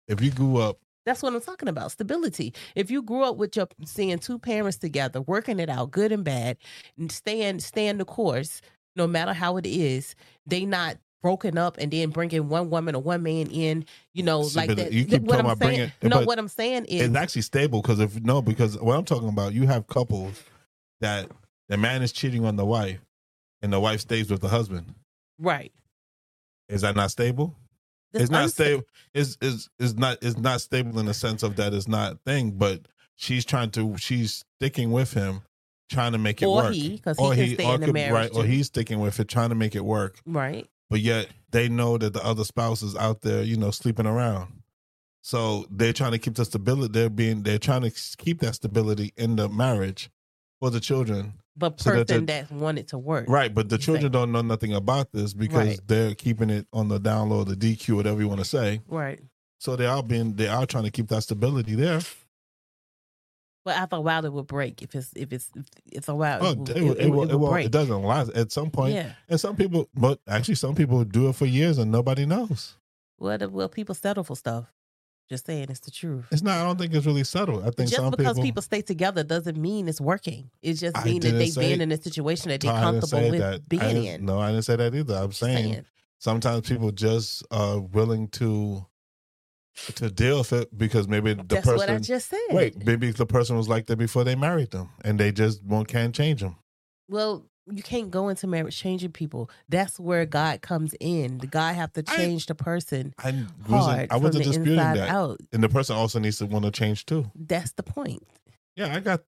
if you grew up That's what I'm talking about. Stability. If you grew up with your seeing two parents together, working it out, good and bad, and staying staying the course, no matter how it is, they not broken up and then bringing one woman or one man in. You know, See, like that. you keep what talking I'm about saying, bringing- no, what I'm saying is, it's actually stable because if no, because what I'm talking about, you have couples that the man is cheating on the wife and the wife stays with the husband. right. Is that not stable? It's not stable. It's is is not it's not stable in the sense of that it's not thing, but she's trying to she's sticking with him, trying to make it Or work. he, 'cause he can stay in the marriage, right, or he's sticking with it, trying to make it work. Right. But yet they know that the other spouse is out there, you know, sleeping around. So they're trying to keep the stability. They're being they're trying to keep that stability in the marriage, for the children. But So that person that wanted to work. Right, but the You say- children don't know nothing about this because Right. they're keeping it on the download, the DQ, whatever you want to say. Right. So they are being they are trying to keep that stability there. But after a while, it will break if it's if it's if it's a while. Oh, it, will, it, will- it, will- it, will break. it doesn't last at some point. Yeah. And some people, but actually, some people do it for years and nobody knows. Well, the, well, people settle for stuff. Just saying, it's the truth. It's not. I don't think it's really subtle. I think Just because people. people, stay together doesn't mean it's working. It just means that they've been in a situation that they're comfortable with that. Being in. No, I didn't say that either. I'm saying, Saying. sometimes people just are willing to to deal with it because maybe the That's person. what I just said. wait, maybe the person was like that before they married them, and they just won't can't change them. Well, you can't go into marriage changing people. That's where God comes in. The God have to I- change the person I hard wasn't. I from wasn't the disputing inside that, out. and the person also needs to want to change too. That's the point. Yeah, I got.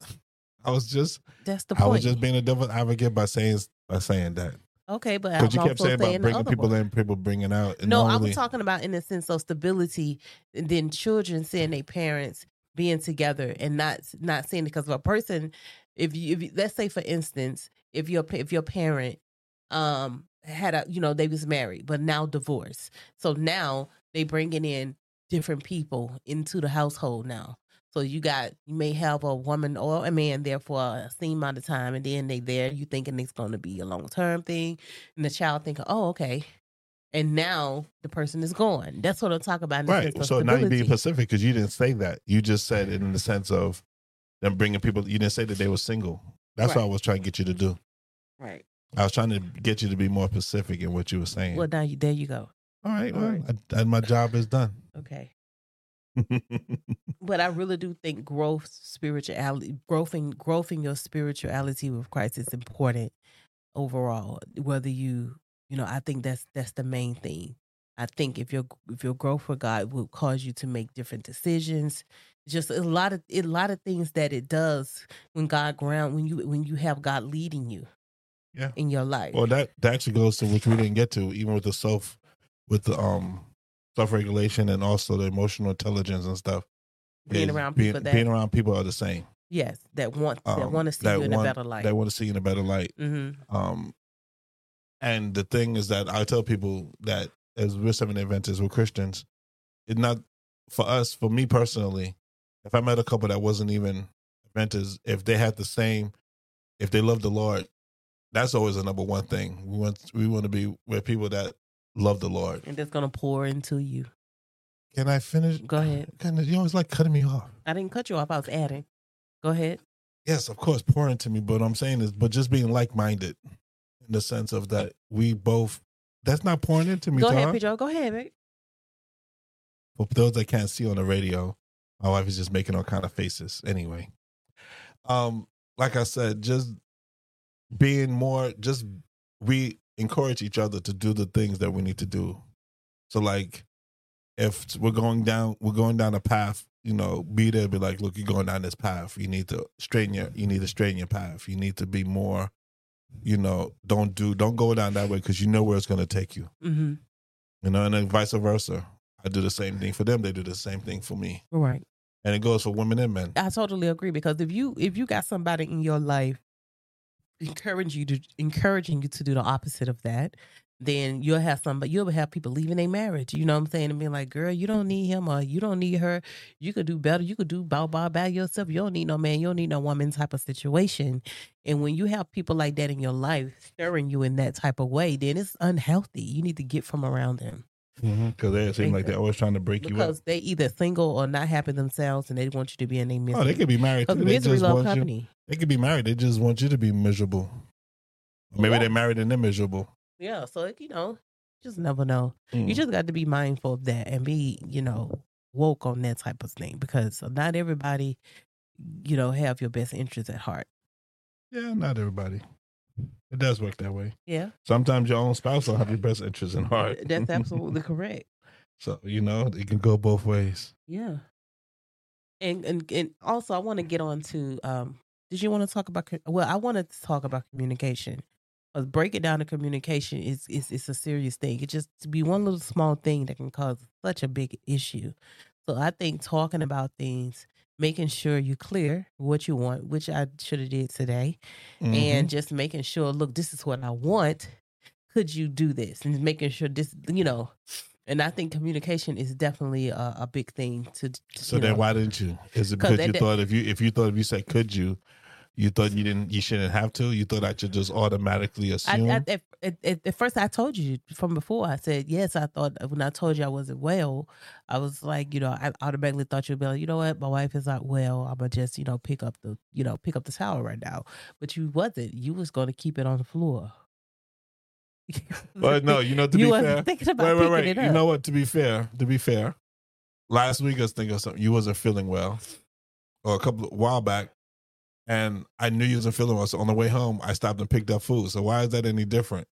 I was just. That's the I was just being a devil advocate by saying by saying that okay, but I'm because you kept also saying about bringing people one. in, people bringing out. No, I normally- was talking about in the sense of stability, and then children seeing their parents being together and not not seeing it because of a person. If you, if you, let's say for instance, if your if your parent um had a you know they was married but now divorced, so now they bringing in different people into the household now. So you got you may have a woman or a man there for a same amount of time, and then they there. You thinking it's going to be a long term thing, and the child thinking, "Oh, okay." And now the person is gone. That's what I'm talking about. Right. So now you're being. Pacific because you didn't say that. You just said it in the sense of them bringing people. You didn't say that they were single. That's what I was trying to get you to mm-hmm. do. right. I was trying to get you to be more specific in what you were saying. Well, now you there you go. all right, all well, right. I, and my job is done. Okay. [LAUGHS] But I really do think growth, spirituality, growth in growth in your spirituality with Christ is important overall. Whether you, you know, I think that's that's the main thing. I think if your if your growth for God will cause you to make different decisions, just a lot of a lot of things that it does when God ground when you when you have God leading you, Yeah. in your life. Well, that that actually goes to which we didn't get to, even with the self, with the um self regulation and also the emotional intelligence and stuff. being around being, people that being around people are the same. yes that want that Um, want to see you in want- a better light. They want to see you in a better light. mm-hmm. Um, and the thing is that I tell people that as we're seven Adventists, we're Christians. It's not for us, for me personally. If I met a couple that wasn't even Adventists, if they had the same, if they love the Lord, that's always the number one thing. We want we want to be with people that love the Lord. And that's gonna pour into you. Can I finish? Go ahead. Of, you always like cutting me off. I didn't cut you off. I was adding. Go ahead. Yes, of course, pour into me. But what I'm saying is, but just being like minded in the sense of that we both. That's not pouring into me. Go ahead, Pedro. Go ahead, babe. For those that can't see on the radio, my wife is just making all kind of faces. Anyway, um, like I said, just being more, just we encourage each other to do the things that we need to do. So, like, if we're going down, we're going down a path. You know, be there, be like, look, you're going down this path. You need to straighten your, you need to straighten your path. You need to be more, you know, don't do, don't go down that way because you know where it's going to take you. Mm-hmm. You know, and then vice versa. I do the same thing for them. They do the same thing for me, Right. And it goes for women and men. I totally agree because if you if you got somebody in your life encouraging you to encouraging you to do the opposite of that, then you'll have somebody you'll have people leaving their marriage. You know what I'm saying? And being like, girl, you don't need him or you don't need her. You could do better. You could do bow bow by yourself. You don't need no man. You don't need no woman type of situation. And when you have people like that in your life stirring you in that type of way, then it's unhealthy. You need to get from around them Because they seem like they're always trying to break you up. because they either single or not happy themselves, and they want you to be in their misery. Oh, they could be married too. Because They misery love want you. company. They could be married. They just want you to be miserable. Or maybe Yeah. they're married and they're miserable. Yeah, so it, you know, just never know. You Mm. just got to be mindful of that and be, you know, woke on that type of thing because not everybody, you know, have your best interest at heart. yeah, not everybody. It does work that way. Yeah, Sometimes your own spouse will have your best interest in heart. that's absolutely [LAUGHS] correct. so you know it can go both ways. Yeah, and and and also I want to get on to. um Did you want to talk about? Well, I wanted to talk about communication. But break it down to communication is is it's a serious thing. It just to be one little small thing that can cause such a big issue. So I think talking about things making sure you clear what you want, which I should have did today, Mhm. and just making sure, look, this is what I want. Could you do this? And making sure this, you know, and I think communication is definitely a, a big thing to. to, so then know. why didn't you? Is it because you did- thought if you if you thought if you said could you, you thought you didn't you shouldn't have to? You thought I should just automatically assume? I, at, at, at, at first, I told you from before. I said yes. I thought when I told you I wasn't well, I was like, you know, I automatically thought you'd be like, you know what, my wife is not well. I'm gonna just, you know, pick up the, you know, pick up the towel right now. But you wasn't. You was gonna keep it on the floor. but no, you know [LAUGHS] to you be fair, thinking about wait, wait, picking wait. it up. You know what? To be fair, to be fair, last week I was thinking of something. You wasn't feeling well, or a couple of while back, and I knew you wasn't feeling well. So on the way home, I stopped and picked up food. So why is that any different?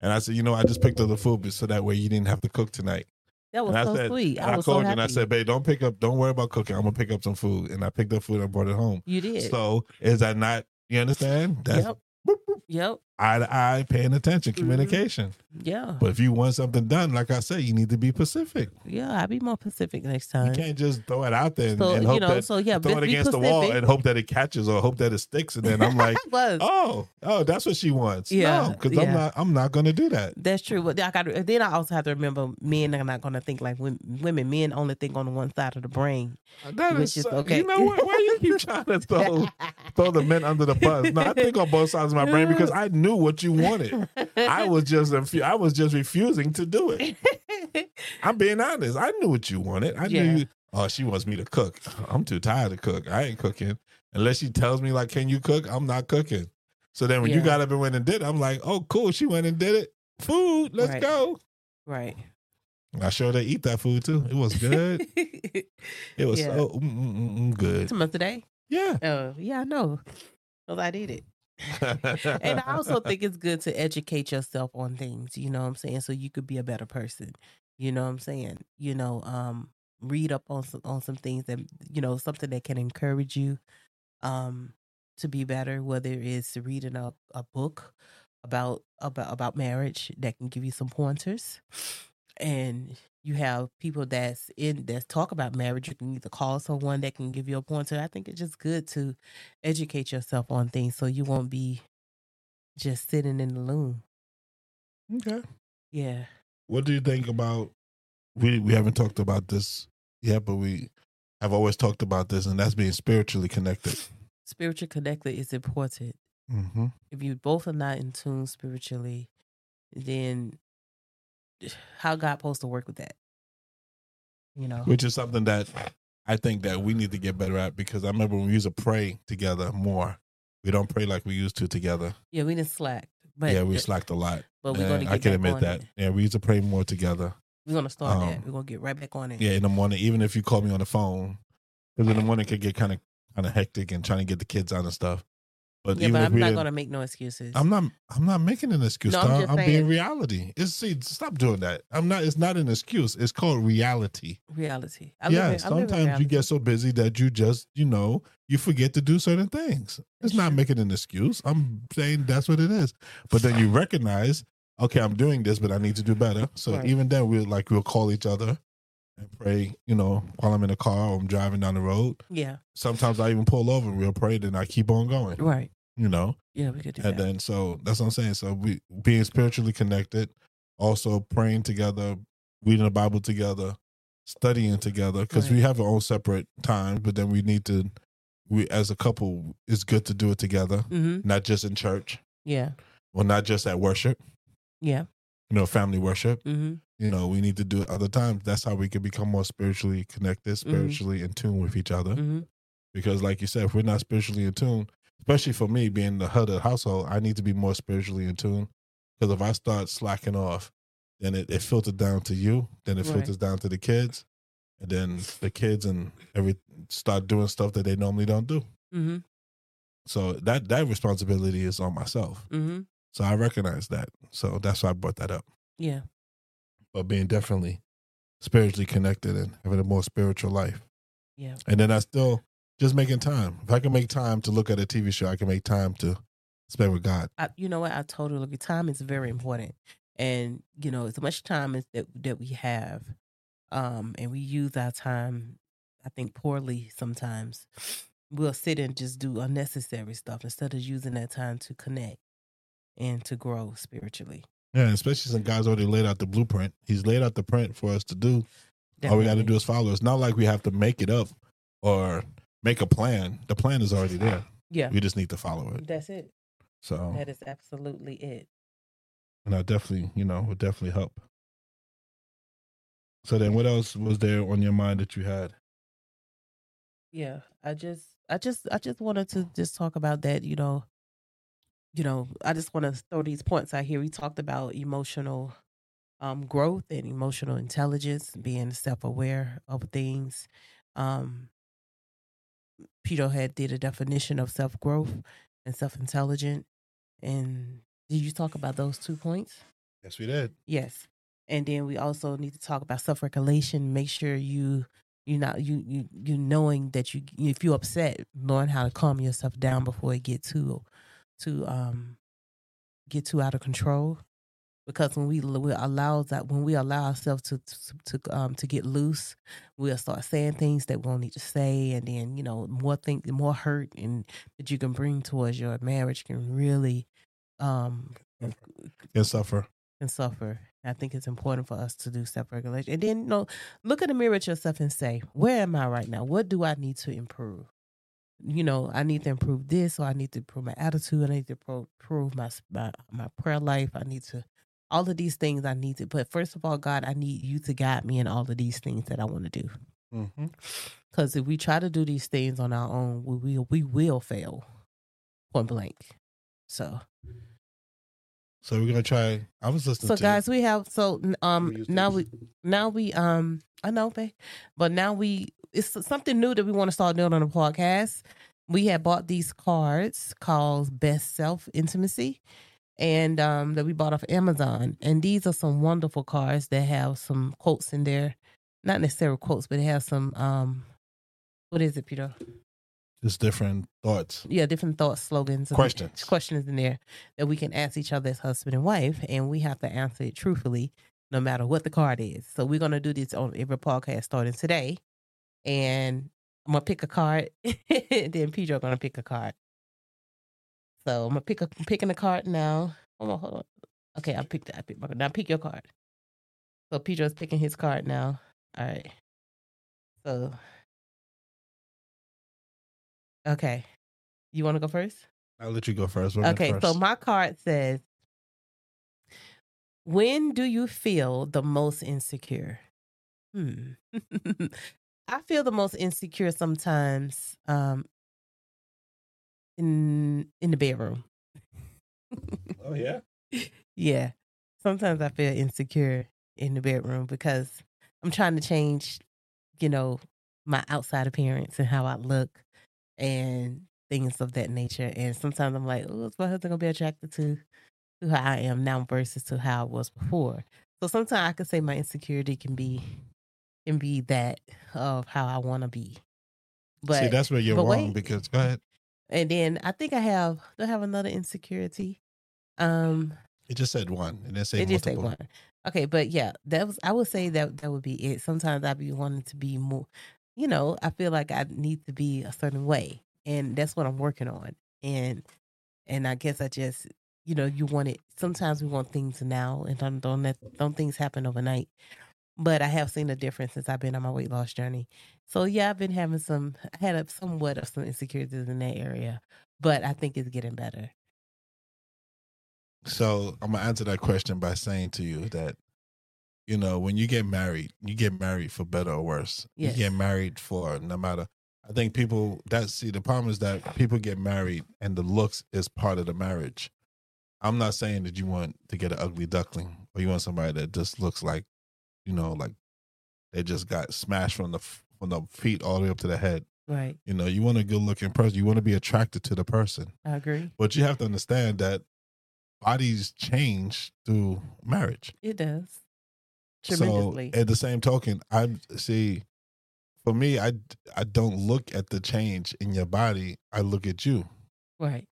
And I said, you know, I just picked up the food so that way you didn't have to cook tonight. that was and I so said, sweet. I I, was called so you happy. and I said, babe, don't pick up, don't worry about cooking. I'm gonna pick up some food, and I picked up food and brought it home. you did. So is that not? You understand? That's yep. boop, boop, Yep. Eye to eye, paying attention, Mhm. communication. Yeah. But if you want something done, like I said, you need to be Pacific. Yeah. I'll be more Pacific next time. You can't just throw it out there and, So and you hope know. that So yeah. throw it against the wall and hope that it catches or hope that it sticks. And then I'm like, [LAUGHS] oh, oh, that's what she wants. Yeah, no, because I'm not. I'm not going to do that. That's true. But I got then I also have to remember men are not going to think like women. Men only think on one side of the brain. That is, is okay. You know what? Why are you keep trying to [LAUGHS] throw throw the men under the bus? No, I think on both sides of my brain because I knew what you wanted. I [LAUGHS] was just refu- I was just refusing to do it. [LAUGHS] I'm being honest. I knew what you wanted. I Yeah. knew. Oh, she wants me to cook. I'm too tired to cook. I ain't cooking unless she tells me like, "Can you cook?" I'm not cooking. So then when you got up and went and did it, I'm like, "Oh, cool. She went and did it. Food. Let's Right. go." right. I sure they eat that food too. It was good. [LAUGHS] It was Yeah. so mm, mm, mm, mm, good. Tomorrow today. Yeah. Oh yeah, I know. Cause I did it. [LAUGHS] and I also think it's good to educate yourself on things, you know what I'm saying? So you could be a better person. You know what I'm saying? You know, um, read up on some on some things that you know, something that can encourage you um to be better, whether it's reading a, a book about about about marriage that can give you some pointers. And you have people that's in that talk about marriage. You can either call someone that can give you a pointer. I think it's just good to educate yourself on things so you won't be just sitting in the loom. okay. Yeah. What do you think about? We we haven't talked about this yet, but we have always talked about this, and that's being spiritually connected. Spiritual connected is important. Mm-hmm. If you both are not in tune spiritually, then how God supposed to work with that? You know? Which is something that I think that we need to get better at because I remember when we used to pray together more. We don't pray like we used to together. Yeah, we didn't slack. But yeah, we slacked a lot. but we're gonna get I can admit that. it. Yeah, we used to pray more together. We're gonna start Um, that. We're gonna get right back on it. Yeah, in the morning, even if you call me on the phone, because in the [LAUGHS] morning it could get kind of kind of hectic and trying to get the kids out and stuff. But Yeah, even but if I'm not gonna make no excuses. I'm not. I'm not making an excuse. No, I'm I'm, being reality. It's see. Stop doing that. I'm not. It's not an excuse. It's called reality. reality. I yeah. live in, I sometimes you get so busy that you just, you know, you forget to do certain things. It's not making an excuse. I'm saying that's what it is. But then you recognize, okay, I'm doing this, but I need to do better. So Right. even then, we'll like we'll call each other and pray. You know, while I'm in the car or I'm driving down the road. Yeah. Sometimes I even pull over and we'll pray. Then I keep on going. Right. You know. Yeah, we could do that. And that. then so that's what I'm saying. So we being spiritually connected, also praying together, reading the Bible together, studying together, because we have our own separate times, but then we need to we as a couple it's good to do it together, mm-hmm. not just in church, Yeah. or not just at worship, Yeah. you know, family worship. Mm-hmm. You know, we need to do it other times. That's how we can become more spiritually connected, spiritually in tune with each other. Mm-hmm. Because like you said, if we're not spiritually in tune, especially for me being the head of the household, I need to be more spiritually in tune. Because if I start slacking off, then it, it filters down to you, then it Right. filters down to the kids, and then the kids and every start doing stuff that they normally don't do. Mm-hmm. So that that responsibility is on myself. Mm-hmm. So I recognize that. So that's why I brought that up. Yeah. But being definitely spiritually connected and having a more spiritual life. Yeah. And then I still just making time. If I can make time to look at a TV show, I can make time to spend with God. I, you know what? I totally agree. Time is very important, and you know, as much time as that that we have, um, and we use our time I think poorly sometimes. We'll sit and just do unnecessary stuff instead of using that time to connect and to grow spiritually. Yeah, especially since God's already laid out the blueprint. He's laid out the print for us to do. All we got to do is follow. It's not like we have to make it up or make a plan. The plan is already there. Yeah, We just need to follow it. that's it. So, That is absolutely it. and I definitely, you know, would definitely help. So then, what else was there on your mind that you had? Yeah, I just, I just, I just wanted to just talk about that. You know, you know, I just want to throw these points out here. We talked about emotional um, growth and emotional intelligence, being self-aware of things. Um, Peter had did a definition of self-growth and self-intelligent, and did you talk about those two points? Yes, we did. Yes. And then we also need to talk about self-regulation. Make sure you you not you you you knowing that you if you're upset, knowing how to calm yourself down before it get too too um get too out of control. Because when we, we allow that when we allow ourselves to to, to um to get loose, we'll start saying things that we don't need to say, and then you know more things, more hurt, and that you can bring towards your marriage can really um Yes, suffer. and suffer. I think it's important for us to do self regulation. And then, you know, look in the mirror at yourself and say, where am I right now? What do I need to improve? You know, I need to improve this, or I need to improve my attitude. I need to pro- improve my, my my prayer life. I need to all of these things. I need to. But first of all, God, I need you to guide me in all of these things that I want to do. Mm-hmm. Because if we try to do these things on our own, we will we will fail, point blank. So So we're gonna try. I was listening. So guys, we have so um now we now we um I know, babe, but now we it's something new that we want to start doing on the podcast. We had bought these cards called Best Self Intimacy, and um that we bought off Amazon. And these are some wonderful cards that have some quotes in there, not necessarily quotes, but they have some um what is it, Peter? just different thoughts. yeah, different thoughts, slogans, Questions. questions in there that we can ask each other as husband and wife, and we have to answer it truthfully, no matter what the card is. So we're gonna do this on every podcast starting today, and I'm gonna pick a card, [LAUGHS] then Pedro gonna pick a card. So I'm gonna pick a I'm picking a card now. Hold on, hold on. Okay, I picked I picked my card. now pick your card. So Pedro's picking his card now. All right. So okay. You wanna go first? I'll let you go first. Women Okay, so my card says, When do you feel the most insecure? Hmm. [LAUGHS] I feel the most insecure sometimes um in in the bedroom. oh yeah. [LAUGHS] yeah. Sometimes I feel insecure in the bedroom because I'm trying to change, you know, my outside appearance and how I look and things of that nature. And sometimes I'm like, oh, is my husband gonna be attracted to to how I am now versus to how I was before. So sometimes I could say my insecurity can be can be that of how I wanna be. But See, that's where you're wrong wait. because go ahead. And then I think I have do I have another insecurity. Um It just said one, and then say it just multiple. one. Okay, but yeah, that was I would say that that would be it. Sometimes I be wanting to be more, you know, I feel like I need to be a certain way, and that's what I'm working on. And and I guess I just, you know, you want it. Sometimes we want things now, and don't don't let don't things happen overnight. But I have seen a difference since I've been on my weight loss journey. So yeah, I've been having some. I had a, somewhat of some insecurities in that area, but I think it's getting better. So I'm gonna answer that question by saying to you that, you know, when you get married, you get married for better or worse. Yes. You get married for no matter. I think people that see the problem is that people get married and the looks is part of the marriage. I'm not saying that you want to get an ugly duckling or you want somebody that just looks like, you know, like they just got smashed from the from the feet all the way up to the head. Right, You know, you want a good looking person. You want to be attracted to the person. I agree. But you have to understand that bodies change through marriage. It does So tremendously. at the same token, I see for me, I I don't look at the change in your body. I look at you right.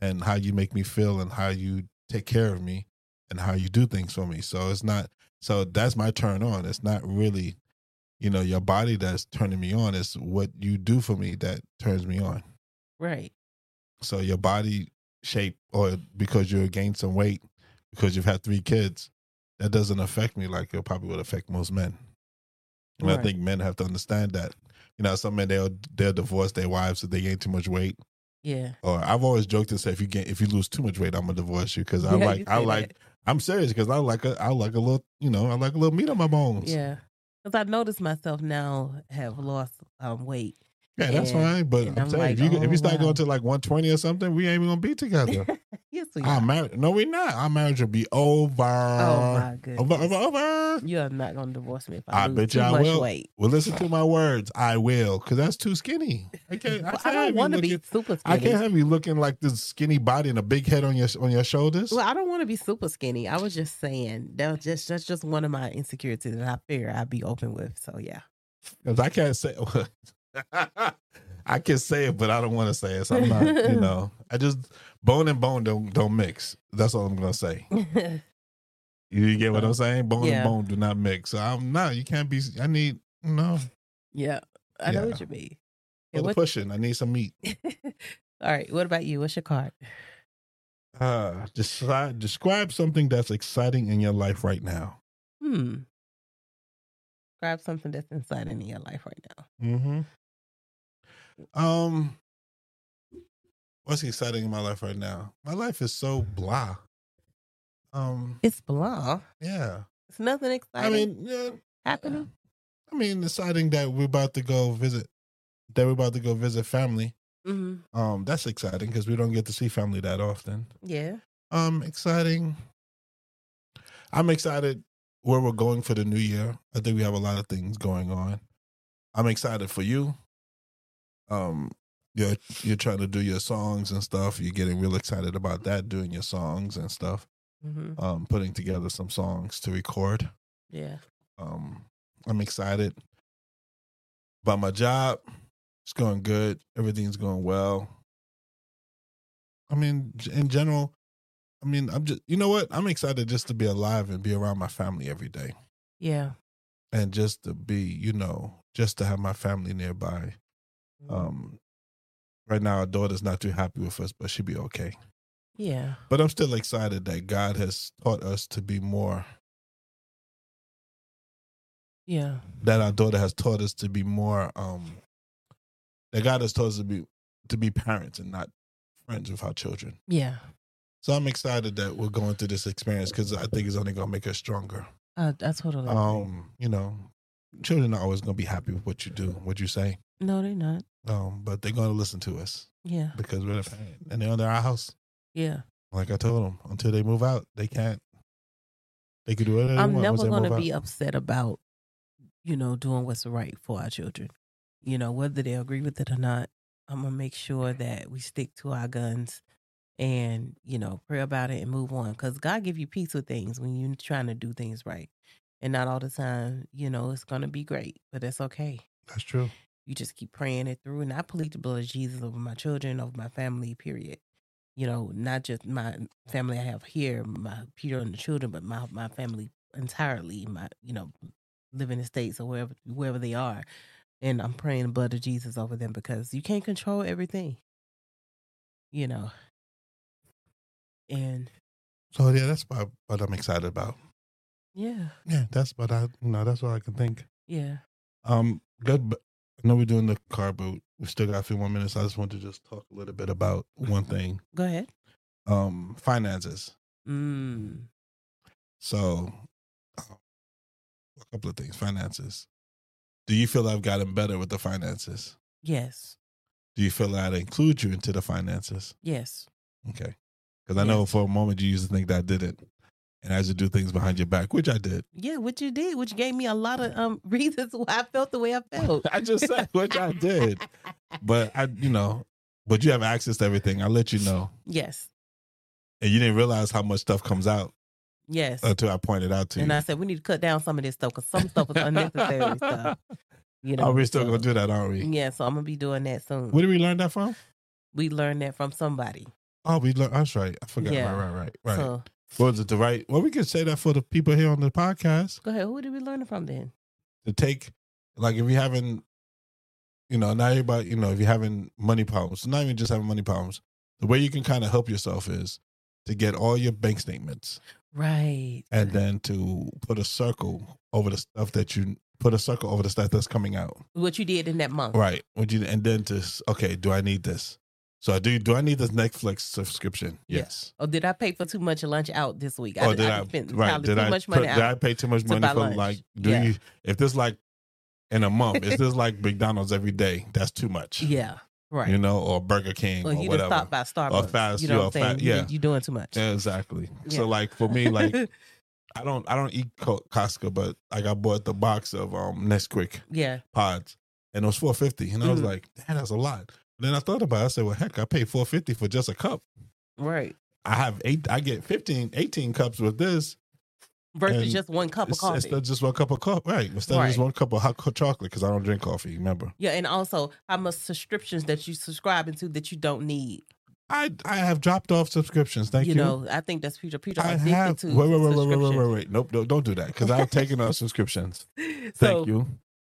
and how you make me feel and how you take care of me and how you do things for me. So it's not so that's my turn on. It's not really you know, your body that's turning me on. It's what you do for me that turns me on. Right. So your body shape, or because you gained some weight, because you've had three kids, that doesn't affect me like it probably would affect most men. And I think men have to understand that. You know, some men they'll they'll divorce their wives if they gain too much weight. Yeah. Or I've always joked and said if you get if you lose too much weight, I'm gonna divorce you because I Yeah, like I like. I'm serious because I like a I like a little you know I like a little meat on my bones. Yeah. Because I noticed myself now have lost um, weight. Yeah, that's And- fine. But I'm, I'm saying if like, you if oh, you start wow. going to like 120 or something, we ain't even gonna be together. [LAUGHS] yes, we Our are. marriage, no, we not. Our marriage will be over. Oh my goodness. over, over, over. You are not to divorce me if I, I lose bet too you I much will. weight. Well, listen to my words. I will, because that's too skinny. I can't. I, [LAUGHS] Well, can't I don't want to be super. skinny. I can't have you looking like this skinny body and a big head on your on your shoulders. Well, I don't want to be super skinny. I was just saying that was just that's just one of my insecurities that I fear I'd be open with. So yeah. Because I can't say. [LAUGHS] I can say it, but I don't want to say it. So I'm not. You [LAUGHS] know, I just bone and bone don't don't mix. That's all I'm gonna say. [LAUGHS] You get what I'm saying? Bone Yeah. and bone do not mix. So I'm not. You can't be. I need no yeah. I know what you mean. for what- pushing. I need some meat. [LAUGHS] All right. What about you? What's your card? Uh, describe describe something that's exciting in your life right now. Hmm. Grab something that's exciting in your life right now. Mm-hmm. Um, what's exciting in my life right now? My life is so blah. Um, It's blah. yeah. It's nothing exciting. I mean, yeah. happening. I mean, deciding that we're about to go visit. That we're about to go visit family. hmm Um, that's exciting because we don't get to see family that often. Yeah. Um, exciting. I'm excited where we're going for the new year. I think we have a lot of things going on. I'm excited for you. Um, you're you're trying to do your songs and stuff. You're getting real excited about that, doing your songs and stuff. hmm Um, putting together some songs to record. Yeah. Um, I'm excited about my job. It's going good. Everything's going well. I mean, in general, I mean, I'm just, you know what? I'm excited just to be alive and be around my family every day Yeah. and just to be, you know, just to have my family nearby. Mm-hmm. Um, right now, our daughter's not too happy with us, but she'll be okay. yeah. But I'm still excited that God has taught us to be more, Yeah. that our daughter has taught us to be more, um, that God has taught us to be, to be parents and not friends with our children. Yeah. So I'm excited that we're going through this experience because I think it's only going to make us stronger. Uh, I totally. agree. Um, you know, children are always going to be happy with what you do, what you say. no, they're not. Um, but they're going to listen to us Yeah. because we're and they're under our house. Yeah. Like I told them, until they move out, they can't. They could do whatever they I'm never going to be out. upset about, you know, doing what's right for our children. You know, whether they agree with it or not, I'm going to make sure that we stick to our guns and, you know, pray about it and move on. Because God give you peace with things when you're trying to do things right. And not all the time, you know, it's going to be great, but that's okay. That's true. You just keep praying it through. And I plead the blood of Jesus over my children, over my family, period. You know, not just my family I have here, my Peter and the children, but my, my family entirely, my, you know, live in the States or wherever wherever they are. And I'm praying the blood of Jesus over them because you can't control everything. You know. And So yeah, that's what, what I'm excited about. yeah, Yeah, that's what I, you know, that's what I can think. yeah. Um, good. I know we're doing the car boot. We still got a few more minutes. I just want to just talk a little bit about one thing. Go ahead. Um, finances. Mm. So, uh, a couple of things. Finances. Do you feel I've gotten better with the finances? Yes. Do you feel I'd include you into the finances? Yes. Okay. Because I know for a moment you used to think that I didn't. And I used to do things behind your back, which I did. Yeah, which you did, which gave me a lot of um [LAUGHS] reasons why I felt the way I felt. [LAUGHS] I just said, [LAUGHS] which I did. But I, you know, but you have access to everything. I let you know. Yes. And you didn't realize how much stuff comes out Yes. until I pointed out to you. and I said we need to cut down some of this stuff because some stuff is unnecessary stuff. You know. oh, we're still so- gonna do that, aren't we? Yeah, so I'm gonna be doing that soon. Where did we learn that from? we learned that from somebody. Oh, we learned. That's right. I forgot. Yeah. Right, right, right, right. So was it the right? Well, we could say that for the people here on the podcast go ahead. Who did we learn it from then? to take like if you're having, you know, not everybody, you know, if you're having money problems, not even just having money problems, the way you can kind of help yourself is to get all your bank statements Right. and then to put a circle over the stuff that you put a circle over the stuff that's coming out. what you did in that month. Right. Would you and then to s- okay, do I need this? So I do do I need this Netflix subscription? Yeah. Yes. Or did I pay for too much lunch out this week? Or did I, spent right? Did too I much put- did I pay too much to money for lunch. like do Yeah. you if this like in a month, is this like McDonald's every day? That's too much. [LAUGHS] Yeah. Right. You know, or Burger King or or, you just whatever. stop by Starbucks. Or fast- you know yeah, what I'm saying? fa- You- yeah. you doing too much. Yeah, exactly. Yeah. So like for me, like [LAUGHS] I don't I don't eat Costco, but like I bought the box of um Nesquik yeah. pods, and it was four fifty, and I was Mhm. like, "Damn, that's a lot." Then I thought about it. I said, "Well, heck, I paid four fifty for just a cup. Right. I have eight. I get 15, 18 cups with this. Versus just one cup of coffee. Instead of just one cup of coffee, right? Instead of just one cup of hot chocolate, because I don't drink coffee. Remember, yeah, and also how much subscriptions that you subscribing to that you don't need. I I have dropped off subscriptions. Thank you. you know, I think that's future. Are I addicted have. to Wait, wait, wait, wait, wait, wait, wait, wait. Nope, no, don't do that because I've taken off [LAUGHS] subscriptions. So, Thank you.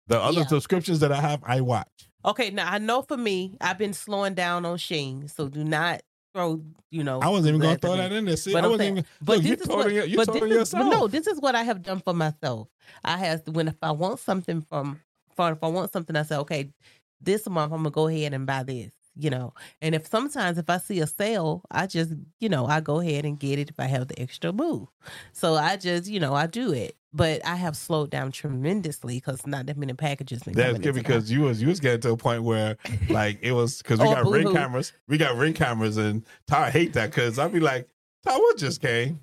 The other Yeah. subscriptions that I have, I watch. Okay, now I know for me, I've been slowing down on Shein, so do not throw. You know, I wasn't even going to throw that in there. See, But I wasn't saying- even. But look, you this is told what. You but this is, yourself. but no, this is what I have done for myself. I have when if I want something from, for if I want something, I say, okay, this month I'm gonna go ahead and buy this. You know, and if sometimes if I see a sale, I just you know I go ahead and get it if I have the extra move. So I just you know I do it, but I have slowed down tremendously because not that many packages. That's good because you was you was getting to a point where like it was because we Oh, got ring boo-hoo. cameras. We got ring cameras, and Ty hate that because I'd be like, Ty, what just came?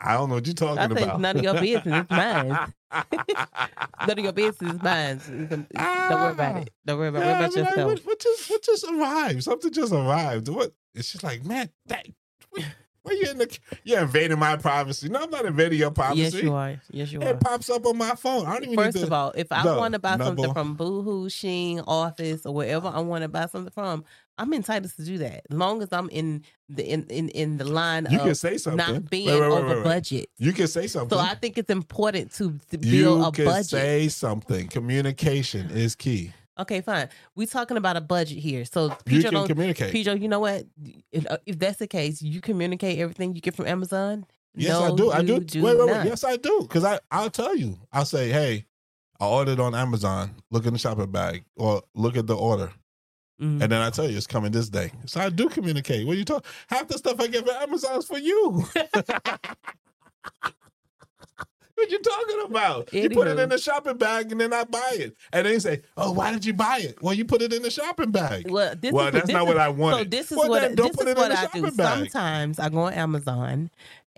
I don't know what you're talking I think about. none of your business. It's mine. None of your business is mine. Can- Don't worry about it. Ah. Don't worry about, worry about be like, yourself. what, what just what just arrived? Something just arrived. What? It's just like, man, that. Why you in the? You're invading my privacy. No, I'm not invading your privacy. Yes, you are. Yes, you are. It pops up on my phone. I don't even First need to. of all, if I No, want to buy something number- from Boohoo, Shein, Office, or wherever I want to buy something from, I'm entitled to do that. As long as I'm in the in in, in the line you of can say something. not being Wait, wait, wait, over budget. You can say something. So I think it's important to, to build you a can budget. say something. Communication is key. Okay, fine. We're talking about a budget here. So You can don't communicate. Pedro, you know what? If, uh, if that's the case, you communicate everything you get from Amazon. yes, no, I do. I you do. wait, wait, wait. not. Yes, I do. Because I, I'll tell you. I'll say, hey, I ordered on Amazon. Look in the shopping bag or look at the order. Mhm. And then I tell you it's coming this day. So I do communicate. What you talk? Half the stuff I get from Amazon is for you. [LAUGHS] what you talking about? You put it in the shopping bag and then I buy it. And then you say, "Oh, why did you buy it?" Well, you put it in the shopping bag. Well, this well, is, that's not is- what I wanted. So this is Well, what then don't this put is it in what the I do. bag. Sometimes I go on Amazon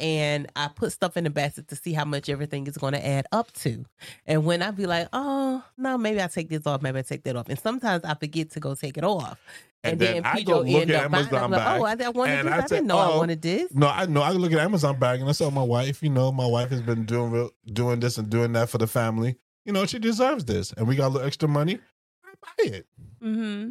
and I put stuff in the basket to see how much everything is going to add up to. And when I be like, oh no, maybe I take this off, maybe I take that off. And sometimes I forget to go take it off. And And, then then, I go look end at up buying it. Amazon I'm like, bag, oh, I, I wanted and this. I I, say, didn't know I oh, wanted this. No, I know. I look at Amazon bag and I tell my wife, you know, my wife has been doing real, doing this and doing that for the family. You know, she deserves this, and we got a little extra money. I buy it. Mm-hmm.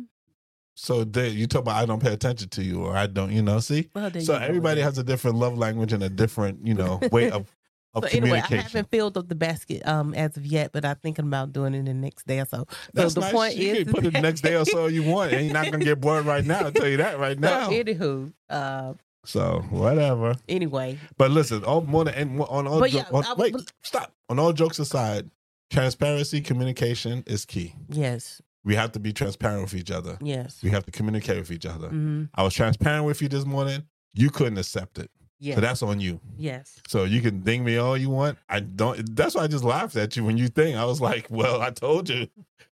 So they, you talk about I don't pay attention to you, or I don't, you know. See, Well, so everybody has a different love language and a different, you know, way of [LAUGHS] of So anyway, I haven't filled up the basket um as of yet, but I'm thinking about doing it the next day or so. That's so the nice. point you is, put it the next day or so you want, and you're not gonna get bored right now. I'll tell you that right [LAUGHS] now. So anywho, uh, So whatever. anyway, But listen, all more than on all jo- yeah, on- I- wait, but- stop. On all jokes aside, transparency, communication is key. yes, We have to be transparent with each other. yes, We have to communicate with each other. mm-hmm. I was transparent with you this morning. You couldn't accept it. yes, So that's on you. yes. So you can ding me all you want. I don't. That's why I just laughed at you when you think. I was like, well, I told you.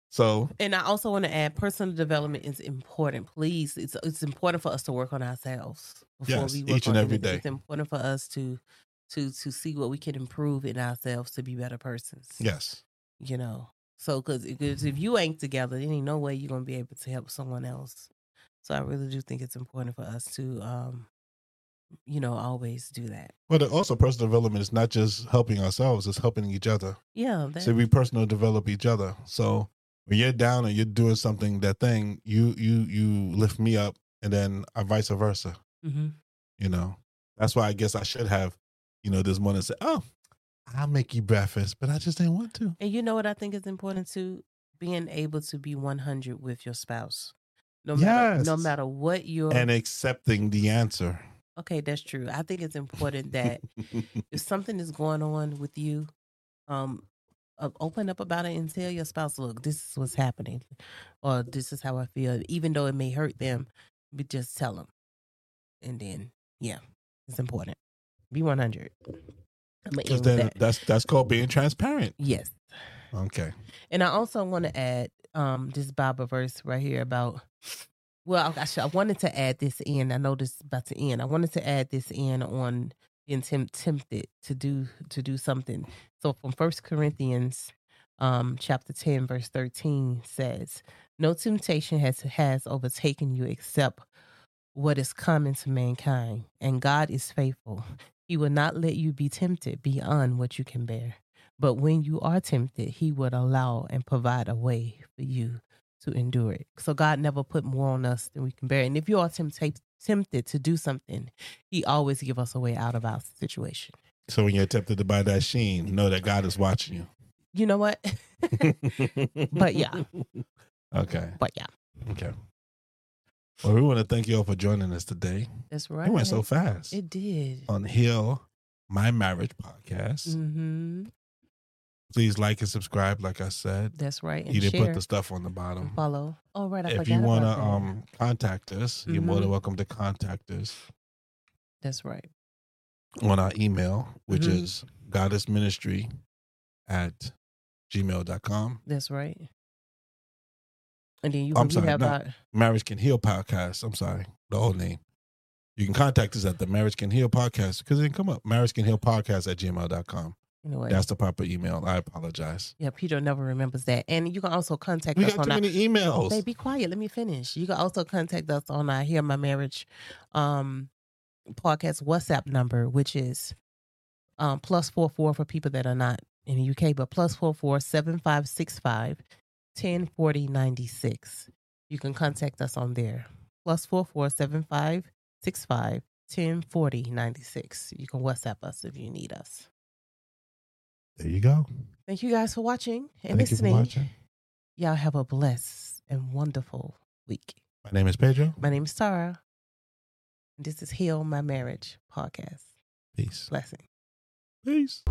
So And I also want to add, personal development is important. Please, it's it's important for us to work on ourselves before Yes, we work each and on every anything. day. It's important for us to to to see what we can improve in ourselves to be better persons. yes, you know. So, because if you ain't together, there ain't no way you're gonna be able to help someone else. So, I really do think it's important for us to, um, you know, always do that. but also personal development is not just helping ourselves; it's helping each other. Yeah, that, So we personal develop each other. So when you're down and you're doing something, that thing, you you you lift me up, and then uh, vice versa. hmm You know, that's why I guess I should have, you know, this morning said, "Oh, I'll make you breakfast," but I just didn't want to. and you know what I think is important too. being able to be 100 with your spouse. No matter no Yes. matter what your and accepting the answer. Okay, that's true. I think it's important that [LAUGHS] if something is going on with you, um, open up about it and tell your spouse, look, this is what's happening, or this is how I feel. Even though it may hurt them, but just tell them, and then yeah, it's important. Be one hundred. I'm gonna Because then that. that's that's called being transparent. Yes, Okay. and I also want to add um this Bible verse right here about. Well, I, should- I wanted to add this in. I know this is about to end. I wanted to add this in on being temp- tempted to do to do something. So from First Corinthians, um, chapter ten, verse thirteen says, "No temptation has has overtaken you except what is common to mankind, and God is faithful. He will not let you be tempted beyond what you can bear." But when you are tempted, he would allow and provide a way for you to endure it. So God never put more on us than we can bear. And if you are tempted tempted to do something, he always give us a way out of our situation. So when you're tempted to buy that Shein, know that God is watching You You know what? [LAUGHS] [LAUGHS] But yeah. Okay. but yeah, Okay. Well, we want to thank you all for joining us today. that's right. It went so fast It did. on Heal, My Marriage podcast. hmm Please like and subscribe, like I said. That's right. And you didn't put the stuff on the bottom. follow. Oh, right. I If you want to um contact us, you're more than Mhm. welcome to contact us That's right. on our email, which Mhm. is goddessministry at gmail.com. That's right. And then you, I'm sorry, have our Marriage Can Heal podcast. I'm sorry, the old name. You can contact us at the Marriage Can Heal podcast because it didn't come up. Marriage Can Heal podcast at gmail.com. know? That's the proper email. I apologize. yeah, Peter never remembers that. And you can also contact We us got on too our many emails. Hey, be quiet. Let me finish. You can also contact us on our Hear My Marriage um podcast WhatsApp number, which is um plus four four for people that are not in the UK, but plus four four seven five six five ten forty ninety six. You can contact us on there. Plus four four seven five six five ten forty ninety six. You can WhatsApp us if you need us. There you go. Thank you guys for watching and Thank you for listening. watching. Y'all have a blessed and wonderful week. My name is Pedro. My name is Tara. This is Heal My Marriage podcast. Peace. Blessing. Peace.